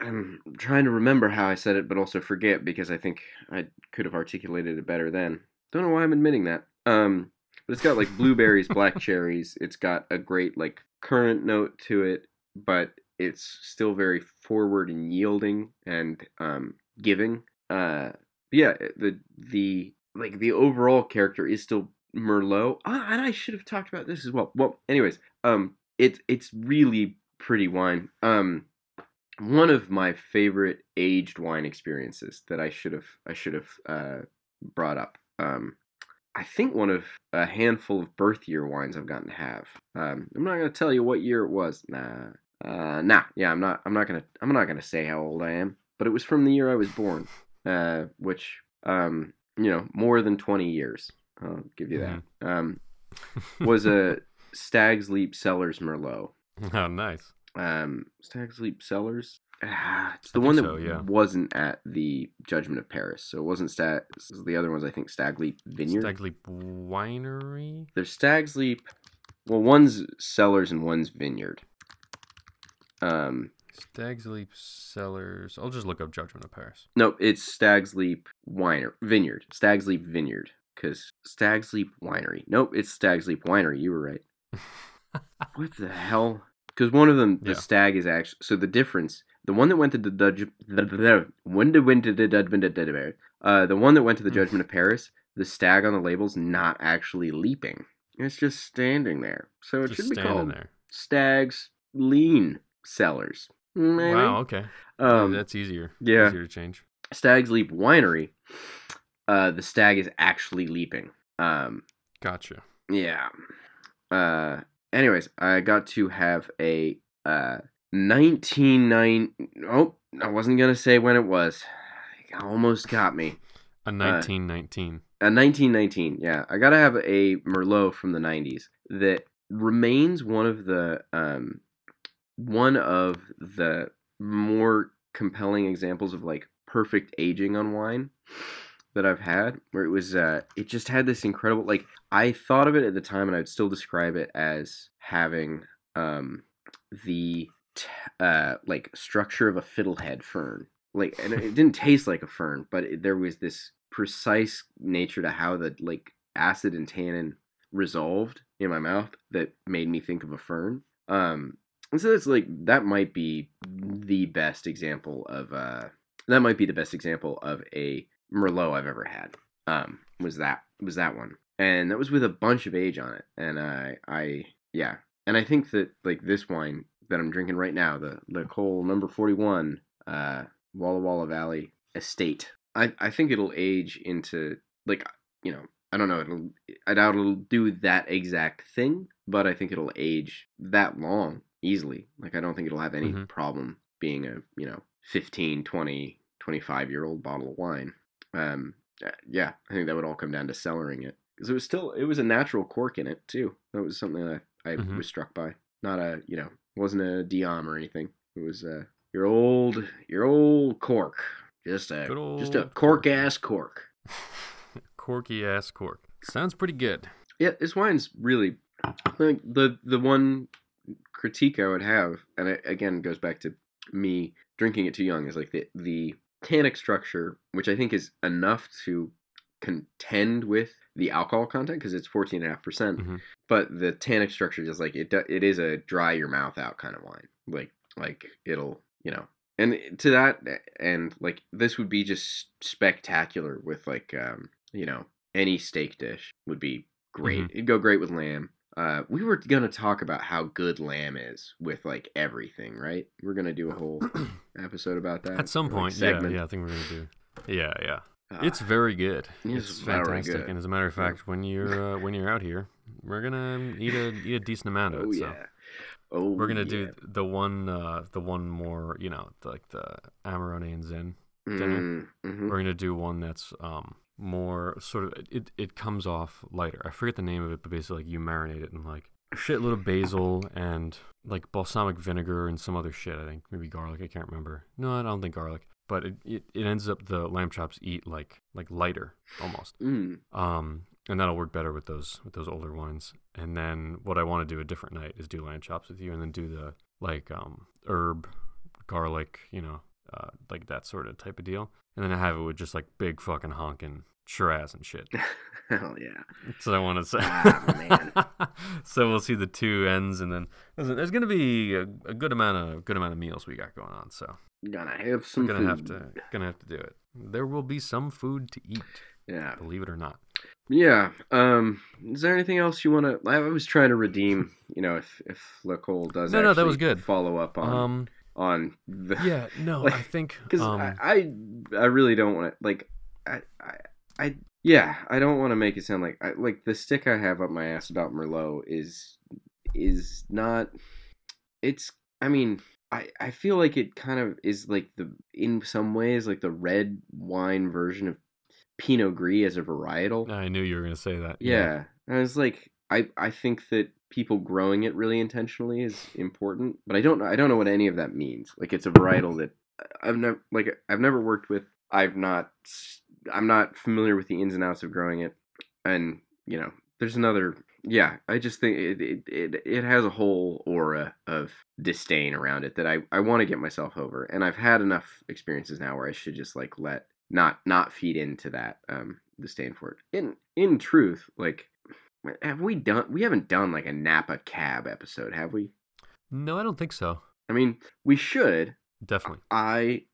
I'm trying to remember how I said it, but also forget because I think I could have articulated it better then. Don't know why I'm admitting that. Um, but it's got like blueberries, black cherries. It's got a great like currant note to it, but it's still very forward and yielding and um, giving. Uh, yeah, the the like the overall character is still Merlot. Ah, and I should have talked about this as well. Well, anyways, um, it's it's really pretty wine. Um, one of my favorite aged wine experiences that I should have I should have uh, brought up. Um, I think one of a handful of birth year wines I've gotten to have. Um, I'm not gonna tell you what year it was. Nah, uh, nah, yeah, I'm not. I'm not gonna. I'm not gonna say how old I am. But it was from the year I was born, uh, which um, you know, more than 20 years. I'll give you that. Um, [LAUGHS] was a Stag's Leap Cellars Merlot. oh, nice. Um, Stag's Leap Cellars. Ah, it's the one that so, yeah. wasn't at the Judgment of Paris. So it wasn't Stag. The other ones, I think, Stag Leap Vineyard. Stag Leap Winery. There's Stag's Leap. Well, one's Cellars and one's Vineyard. Um, Stag's Leap Cellars. I'll just look up Judgment of Paris. no, it's Stag's Leap Winer Vineyard. Stag's Leap Vineyard. Because Stag's Leap Winery. Nope, it's Stag's Leap Winery. You were right. [LAUGHS] What the hell? Because one of them, the Yeah. stag is actually so the difference. The one that went to the the when did went to the Judgment of Paris, uh, the one that went to the Mm. Judgment of Paris, the stag on the label's not actually leaping. It's just standing there. So it just should be called there. Stag's Lean Cellars. Maybe. Wow. Okay. Um, That's easier. yeah. Easier to change. Stag's Leap Winery. Uh, the stag is actually leaping. Um, Gotcha. Yeah. Uh anyways, I got to have a uh 199 Oh, I wasn't going to say when it was. It almost got me. A 1919. A 1919. Yeah. I got to have a Merlot from the 90s that remains one of the um one of the more compelling examples of like perfect aging on wine that I've had where it was uh it just had this incredible like I thought of it at the time and I'd still describe it as having um the t- uh like structure of a fiddlehead fern. Like and it didn't taste like a fern but it, there was this precise nature to how the like acid and tannin resolved in my mouth that made me think of a fern. Um and so it's like that might be the best example of uh that might be the best example of a merlot i've ever had um was that was that one. And that was with a bunch of age on it. And i i yeah. And i think that like this wine that i'm drinking right now the L'Ecole number 41 uh walla walla valley estate I I think it'll age into like you know I don't know it'll I doubt it'll do that exact thing, but I think it'll age that long easily. Like I don't think it'll have any Mhm. problem being a you know 15, 20, 25 year old bottle of wine. Um, uh, yeah, I think that would all come down to cellaring it because it was still it was a natural cork in it too. That was something that I, I Mhm. was struck by. Not a you know wasn't a Diam or anything. It was uh, your old your old cork, just a just a cork cork. ass cork. [LAUGHS] Corky ass cork. Sounds pretty good. Yeah, this wine's really like the the one critique I would have, and it again goes back to me drinking it too young, is like the the tannic structure, which I think is enough to contend with the alcohol content because it's fourteen and a half percent. Mhm. But the tannic structure just like it it is a dry your mouth out kind of wine. Like like it'll you know. And to that and like this would be just spectacular with like um you know any steak dish would be great. It'd go great with lamb. Uh, we were gonna talk about how good lamb is with like everything, right? We're gonna do a whole [CLEARS THROAT] episode about that At some or, like, point, yeah, yeah, I think we're gonna do. Yeah, yeah. Ah, It's very good. It's It's fantastic. good. And as a matter of fact, when you're uh, when you're out here, we're gonna eat a eat a decent amount of it. oh so. Oh, We're gonna yeah. do the one, uh, the one more, you know, like the Amarone and Zin. dinner. Mm, mhm. We're gonna do one that's um more sort of it. It comes off lighter. I forget the name of it, but basically like you marinate it in like shit, shitload of basil and like balsamic vinegar and some other shit. I think maybe garlic. I can't remember. No, I don't think garlic. But it, it, it ends up the lamb chops eat like like lighter almost. Mm, Um, and that'll work better with those with those older wines. And then what I want to do a different night is do lamb chops with you, and then do the like um herb, garlic, you know, uh, like that sort of type of deal. And then I have it with just like big fucking honking Shiraz and shit. [LAUGHS] hell yeah. That's what I want to say. Ah, [LAUGHS] so we'll see the two ends, and then there's gonna be a, a good amount of good amount of meals we got going on. So Gonna have some we're gonna have to gonna have to do it. There will be some food to eat, Yeah. believe it or not. Yeah. Um. Is there anything else you want to? I was trying to redeem. You know, if if L'Ecole does. No, no, that was good. Follow up on Um, on the yeah, no, [LAUGHS] Like, I think because um, I, I I really don't want to like I I. I yeah, I don't want to make it sound like I, like the stick I have up my ass about Merlot is is not. It's I mean I I feel like it kind of is like the in some ways like the red wine version of Pinot Gris as a varietal. I knew you were gonna say that. Yeah. And was like I I think that people growing it really intentionally is important, but I don't know I don't know what any of that means. Like it's a mm-hmm. varietal that uh, I've never like I've never worked with. I've not I'm not familiar with the ins and outs of growing it. And, you know, there's another yeah, I just think it it, it, it has a whole aura of disdain around it that I, I want to get myself over. And I've had enough experiences now where I should just like let not not feed into that um disdain for it. In in truth, like have we done we haven't done like a Napa cab episode, have we? No, I don't think so. I mean, we should. Definitely. I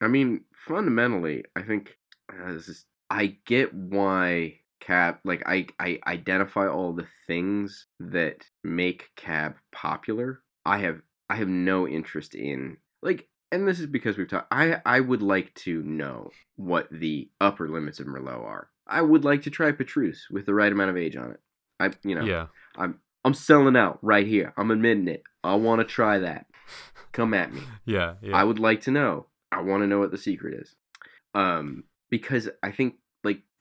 I mean, fundamentally, I think uh, this is I get why cab like I I identify all the things that make cab popular. I have I have no interest in like and this is because we've talked I I would like to know what the upper limits of Merlot are. I would like to try Petrus with the right amount of age on it. I you know, Yeah. I'm I'm selling out right here. I'm admitting it. I want to try that. Come at me. [LAUGHS] Yeah. Yeah. I would like to know. I want to know what the secret is. Um, because I think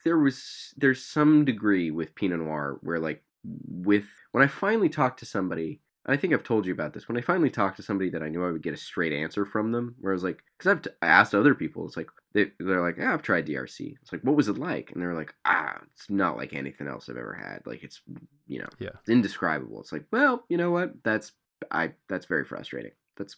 there was there's some degree with Pinot Noir where like with when I finally talked to somebody, and I think I've told you about this. When I finally talked to somebody that I knew I would get a straight answer from them, where I was like, because I've t- I asked other people, it's like they they're like, yeah, I've tried DRC. It's like, what was it like? And they're like, ah, it's not like anything else I've ever had. Like it's you know, Yeah. it's indescribable. It's like, well, you know what? That's I that's very frustrating. That's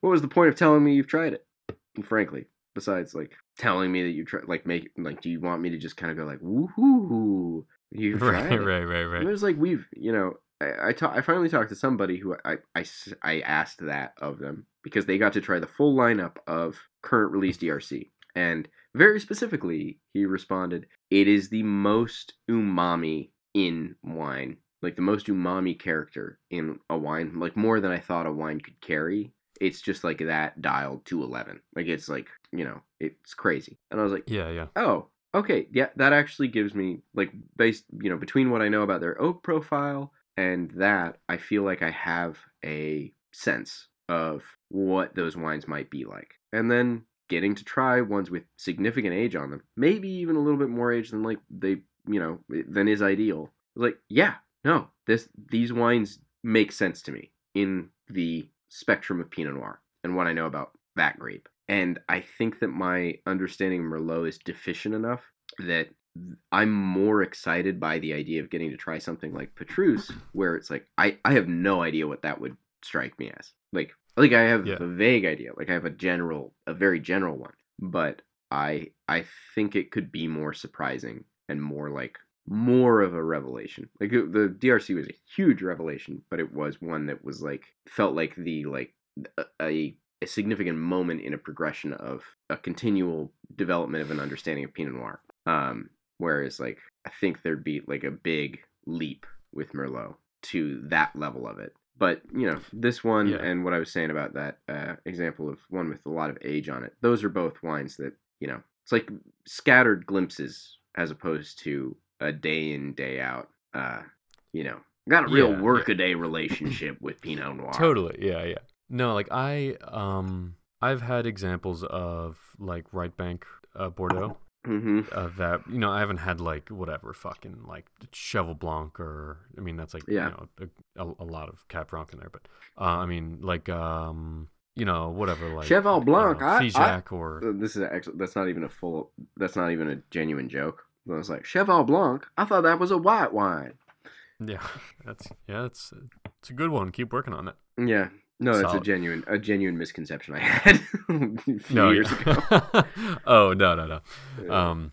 what was the point of telling me you've tried it? And frankly, besides like telling me that you tried, like make like, do you want me to just kind of go like, woohoo, you've [LAUGHS] right, it? right, right, And right. It was like we've, you know, I I, ta- I finally talked to somebody who I, I, I asked that of them because they got to try the full lineup of current release DRC, and very specifically, he responded, "It is the most umami in wine, like the most umami character in a wine, like more than I thought a wine could carry." It's just like that dialed to 11 like it's like you know it's crazy. And i was like Yeah, yeah. oh okay yeah that actually gives me like based you know between what i know about their oak profile and that i feel like i have a sense of what those wines might be like. And then getting to try ones with significant age on them maybe even a little bit more age than like they you know than is ideal. Like yeah no this these wines make sense to me in the spectrum of pinot noir and what i know about that grape and I think that my understanding of Merlot is deficient enough that I'm more excited by the idea of getting to try something like Petrus, where it's like I, I have no idea what that would strike me as. Like like I have Yeah. a vague idea, like I have a general, a very general one, but I I think it could be more surprising and more like more of a revelation. Like the DRC was a huge revelation, but it was one that was like felt like the like a, a significant moment in a progression of a continual development of an understanding of Pinot Noir. Um, whereas, like, I think there'd be like a big leap with Merlot to that level of it. But you know, this one Yeah. and what I was saying about that uh, example of one with a lot of age on it, those are both wines that you know it's like scattered glimpses as opposed to a day in day out. Uh, you know, got a real Yeah, yeah. workaday relationship with Pinot Noir. Totally. Yeah, yeah. No, like I um I've had examples of like right bank uh, Bordeaux hmm uh, that you know I haven't had like whatever fucking like Cheval Blanc or I mean that's like Yeah. you know a, a, a lot of Cab Franc in there, but uh, I mean like um you know whatever like Cheval Blanc, uh, I- I- or This is actually that's not even a full. That's not even a genuine joke. I was like Cheval Blanc. I thought that was a white wine. yeah [LAUGHS] that's yeah it's it's a good one. Keep working on it. Yeah. No, it's a genuine a genuine misconception I [LAUGHS] had a few No, years yeah. ago. [LAUGHS] oh no no no. Uh, Um,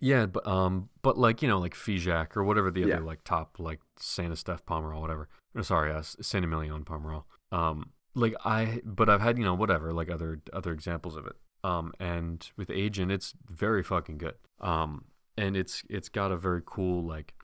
yeah, but um, but like you know, like Figeac or whatever the Yeah. other like top like Santa Steph Pomerol, whatever. Or, sorry, uh, Saint Emilion Pomerol. Um, like I, but I've had you know whatever like other other examples of it. Um, and with Agent, it's very fucking good. Um, and it's it's got a very cool like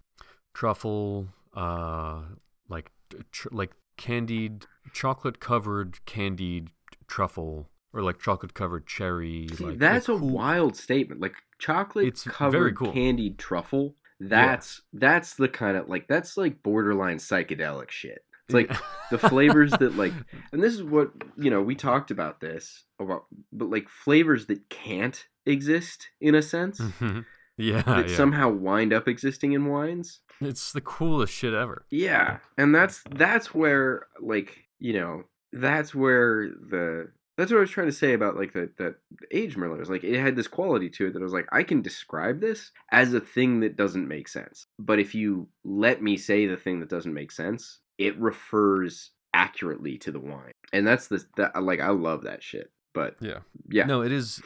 truffle, uh, like tr- like candied chocolate covered candied truffle or like chocolate covered cherry. See, like, that's a cool- wild statement. Like chocolate It's very covered cool. candied truffle. That's that's the kind of like that's like borderline psychedelic shit. It's like the flavors that like [LAUGHS] and this is what you know we talked about this about but like flavors that can't exist in a sense Mhm. Yeah, that yeah. somehow wind up existing in wines it's the coolest shit ever. yeah and that's that's where like you know that's where the that's what I was trying to say about like the the age Merlot is like it had this quality to it that I was like I can describe this as a thing that doesn't make sense. But if you let me say the thing that doesn't make sense, it refers accurately to the wine. And that's the that like I love that shit. But Yeah. yeah. No, it is.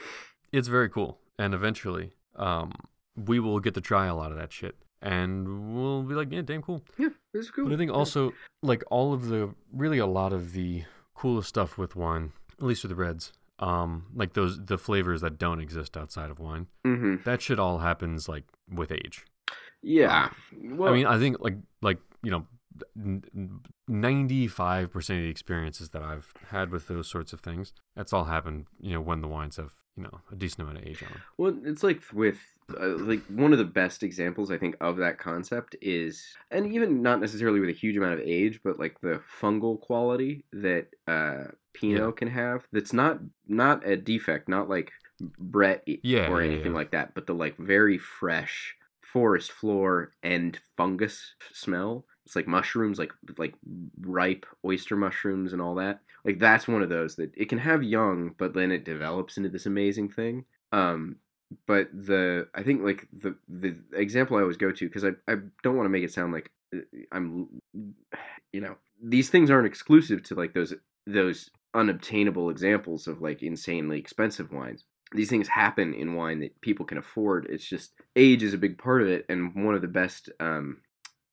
It's very cool, and eventually, um, we will get to try a lot of that shit, and we'll be like, yeah, damn cool. Yeah, it's cool. But I think also, like all of the, really a lot of the coolest stuff with wine, at least with the reds, um, like those the flavors that don't exist outside of wine. Mhm. That shit all happens like with age. Yeah. Well, I mean, I think like like you know, ninety five percent of the experiences that I've had with those sorts of things, that's all happened. You know, when the wines have you know a decent amount of age on them. Well, it's like with uh, like one of the best examples I think of that concept is, and even not necessarily with a huge amount of age, but like the fungal quality that uh, Pinot Yeah. can have. That's not not a defect, not like Brett Yeah, or yeah, anything yeah. like that, but the like very fresh forest floor and fungus smell. It's like mushrooms, like like ripe oyster mushrooms and all that. Like that's one of those that it can have young, but then it develops into this amazing thing. Um, but the I think like the the example I always go to because I I don't want to make it sound like uh, I'm you know these things aren't exclusive to like those those unobtainable examples of like insanely expensive wines. These things happen in wine that people can afford. It's just age is a big part of it, and one of the best um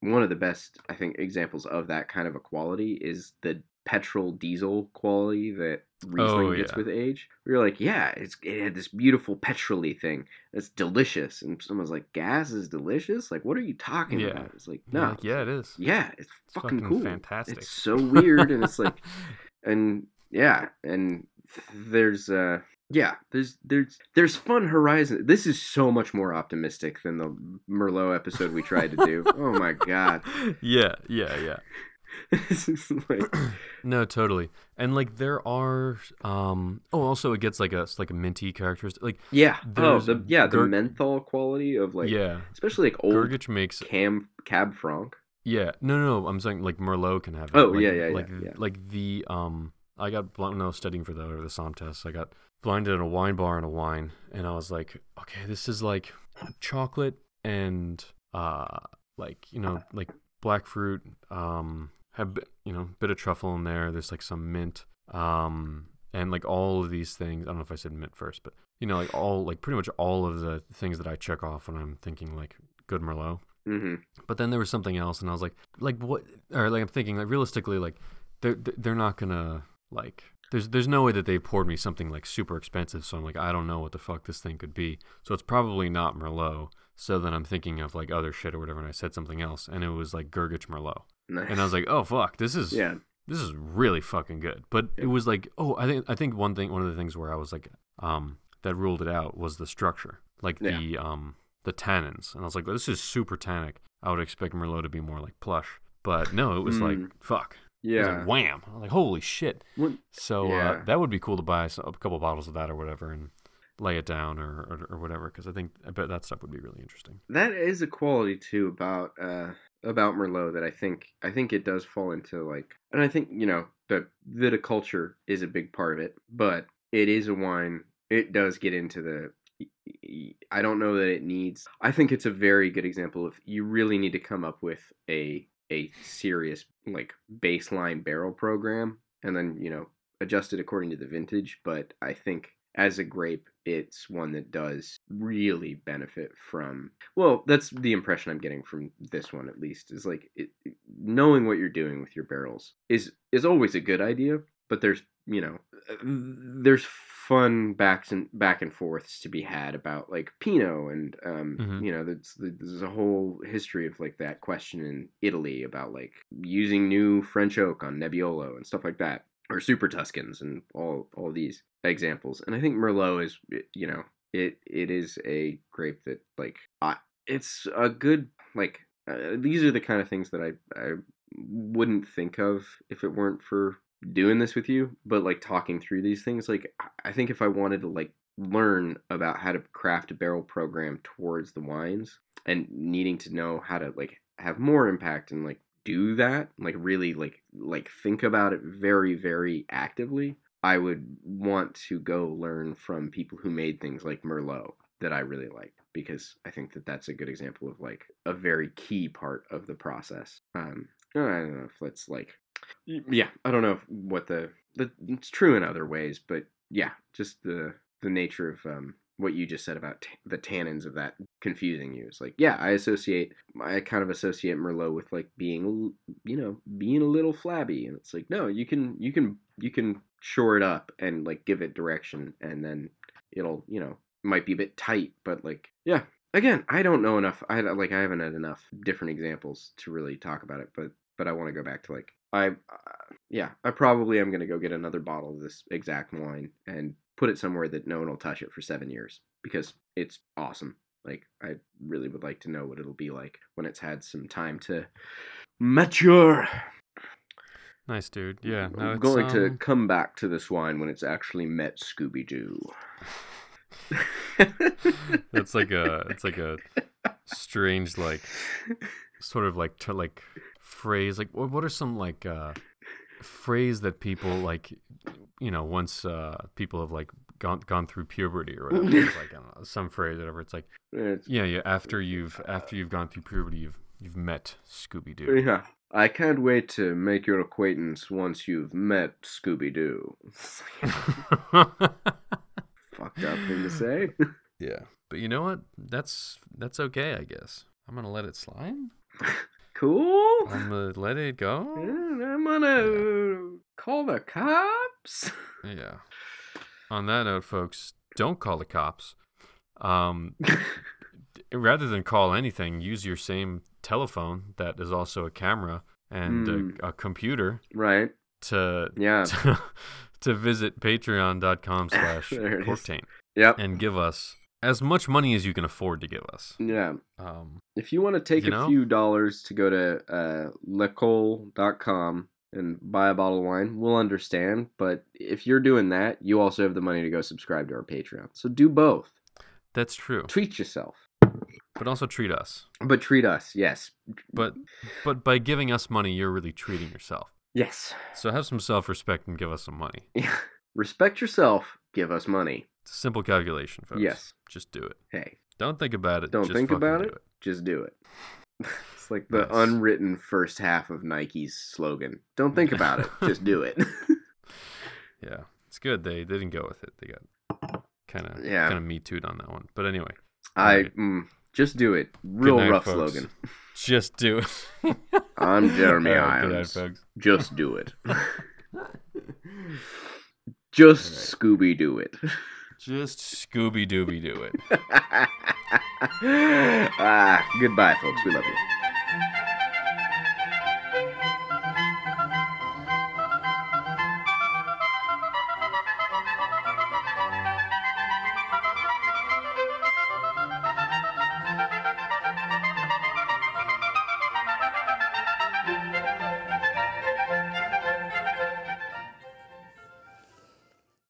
one of the best I think examples of that kind of a quality is the petrol diesel quality that Riesling Oh, gets yeah. with age. We were like, yeah, it's it had this beautiful petroly thing. It's delicious, and someone's like, gas is delicious. Like, what are you talking Yeah. about? It's like, no, like, yeah, it is. yeah, it's, It's fucking, fucking cool. fantastic. It's so weird, and it's like, [LAUGHS] and yeah, and there's uh yeah, there's there's there's fun horizon. This is so much more optimistic than the Merlot episode we tried to do. [LAUGHS] oh my god. Yeah, yeah, yeah. [LAUGHS] like [CLEARS THROAT] No, totally. And like there are um oh also it gets like a like a minty characteristic. Like yeah. Oh, the yeah, the Gur- menthol quality of like yeah. especially like old Grgich makes Cam Cab Franc. Yeah, no, no, no. I'm saying like Merlot can have. It. Oh, like, yeah, yeah, yeah, like yeah. like the um. I got when I was studying for the or the SOM test. I got blinded at a wine bar and a wine, and I was like, okay, this is like chocolate and uh, like you know, like black fruit. Um, have you know, bit of truffle in there. There's like some mint. Um, and like all of these things. I don't know if I said mint first, but you know, like all like pretty much all of the things that I check off when I'm thinking like good Merlot. Mm-hmm. But then there was something else, and I was like, like what? Or like I'm thinking, like realistically, like they're they're not gonna like. There's there's no way that they poured me something like super expensive. So I'm like, I don't know what the fuck this thing could be. So it's probably not Merlot. So then I'm thinking of like other shit or whatever, and I said something else, and it was like Grgich Merlot, Nice. and I was like, oh fuck, this is yeah. this is really fucking good. But it was like, oh, I think I think one thing, one of the things where I was like, um, that ruled it out was the structure, like Yeah. the um the tannins, and I was like, this is super tannic. I would expect Merlot to be more like plush, but no, it was like Mm. fuck. Yeah. like wham. I was like, holy shit. What- So Yeah. uh, that would be cool to buy some, a couple bottles of that or whatever and lay it down or or, or whatever because I think I bet that stuff would be really interesting. that is a quality too about uh about Merlot that I think I think it does fall into like and I think you know the viticulture is a big part of it but it is a wine it does get into the I don't know that it needs I think it's a very good example of you really need to come up with a a serious like baseline barrel program and then you know adjust it according to the vintage but I think as a grape it's one that does really benefit from well that's the impression i'm getting from this one at least is like it- knowing what you're doing with your barrels is is always a good idea but there's you know uh, there's fun backs and back and forths to be had about like pinot and um Mhm. you know there's there's a whole history of like that question in italy about like using new french oak on nebbiolo and stuff like that or super tuscans and all all these examples and i think merlot is you know it it is a grape that like I, it's a good like uh, these are the kind of things that i i wouldn't think of if it weren't for doing this with you but like talking through these things like I- think if i wanted to like learn about how to craft a barrel program towards the wines and needing to know how to like have more impact and like do that like really like like think about it very very actively i would want to go learn from people who made things like merlot that i really like because i think that that's a good example of like a very key part of the process. Um i don't know if that's like yeah i don't know what the, the it's true in other ways but yeah just the the nature of um what you just said about t- the tannins of that confusing you. It's like, yeah, I associate, I kind of associate Merlot with like being, you know, being a little flabby, and it's like, no, you can, you can, you can shore it up and like give it direction, and then it'll, you know, might be a bit tight, but like, yeah. Again, I don't know enough. I like, I haven't had enough different examples to really talk about it, but but I want to go back to like, I, uh, yeah, I probably am gonna go get another bottle of this exact wine and put it somewhere that no one will touch it for seven years because it's awesome. Like I really would like to know what it'll be like when it's had some time to mature. Nice dude. Yeah. No, I'm going to um, come back to this wine when it's actually met Scooby Doo. It's [LAUGHS] like a it's like a [LAUGHS] strange like sort of like to like phrase like what what are some like uh phrase that people like you know once uh people have like gone gone through puberty or whatever it's like know, some phrase whatever it's like [LAUGHS] It's- yeah yeah after you've after you've gone through puberty you've you've met Scooby Doo yeah. I can't wait to make your acquaintance once you've met Scooby Doo. [LAUGHS] Fucked up thing to say. [LAUGHS] yeah but you know what that's that's okay I guess I'm gonna let it slide cool. I'm gonna let it go And I'm gonna call the cops. Yeah. On that note, folks, don't call the cops. Um, rather than call anything, use your same telephone that is also a camera and Hmm. a, a computer right. to Yeah. to, [LAUGHS] to visit patreon.com [LAUGHS] slash There it is. Yep. and give us as much money as you can afford to give us. Yeah. Um, If you want to take a know? few dollars to go to uh, lecole.com and buy a bottle of wine, we'll understand. But if you're doing that, you also have the money to go subscribe to our Patreon. So do both. that's true. Treat yourself. But also treat us. But treat us, yes. But but by giving us money, you're really treating yourself. Yes. So have some self-respect and give us some money. [LAUGHS] Respect yourself. Give us money. It's a simple calculation, folks. Yes. Just do it. Hey, Don't think about it. Don't just think about do it. just do it. [LAUGHS] It's like the Nice. unwritten first half of Nike's slogan. Don't think about it. [LAUGHS] Just do it. [LAUGHS] Yeah, it's good. They, they didn't go with it. They got kind of Yeah. kind of me tooed on that one. But anyway, I Alright. mm, just do it. Real night, rough folks. slogan. just do it. I'm Jeremy right, night, Irons. folks. Just do it. Just Scooby Doo it. Just Scooby Dooby do it. [LAUGHS] ah, goodbye, folks. We love you.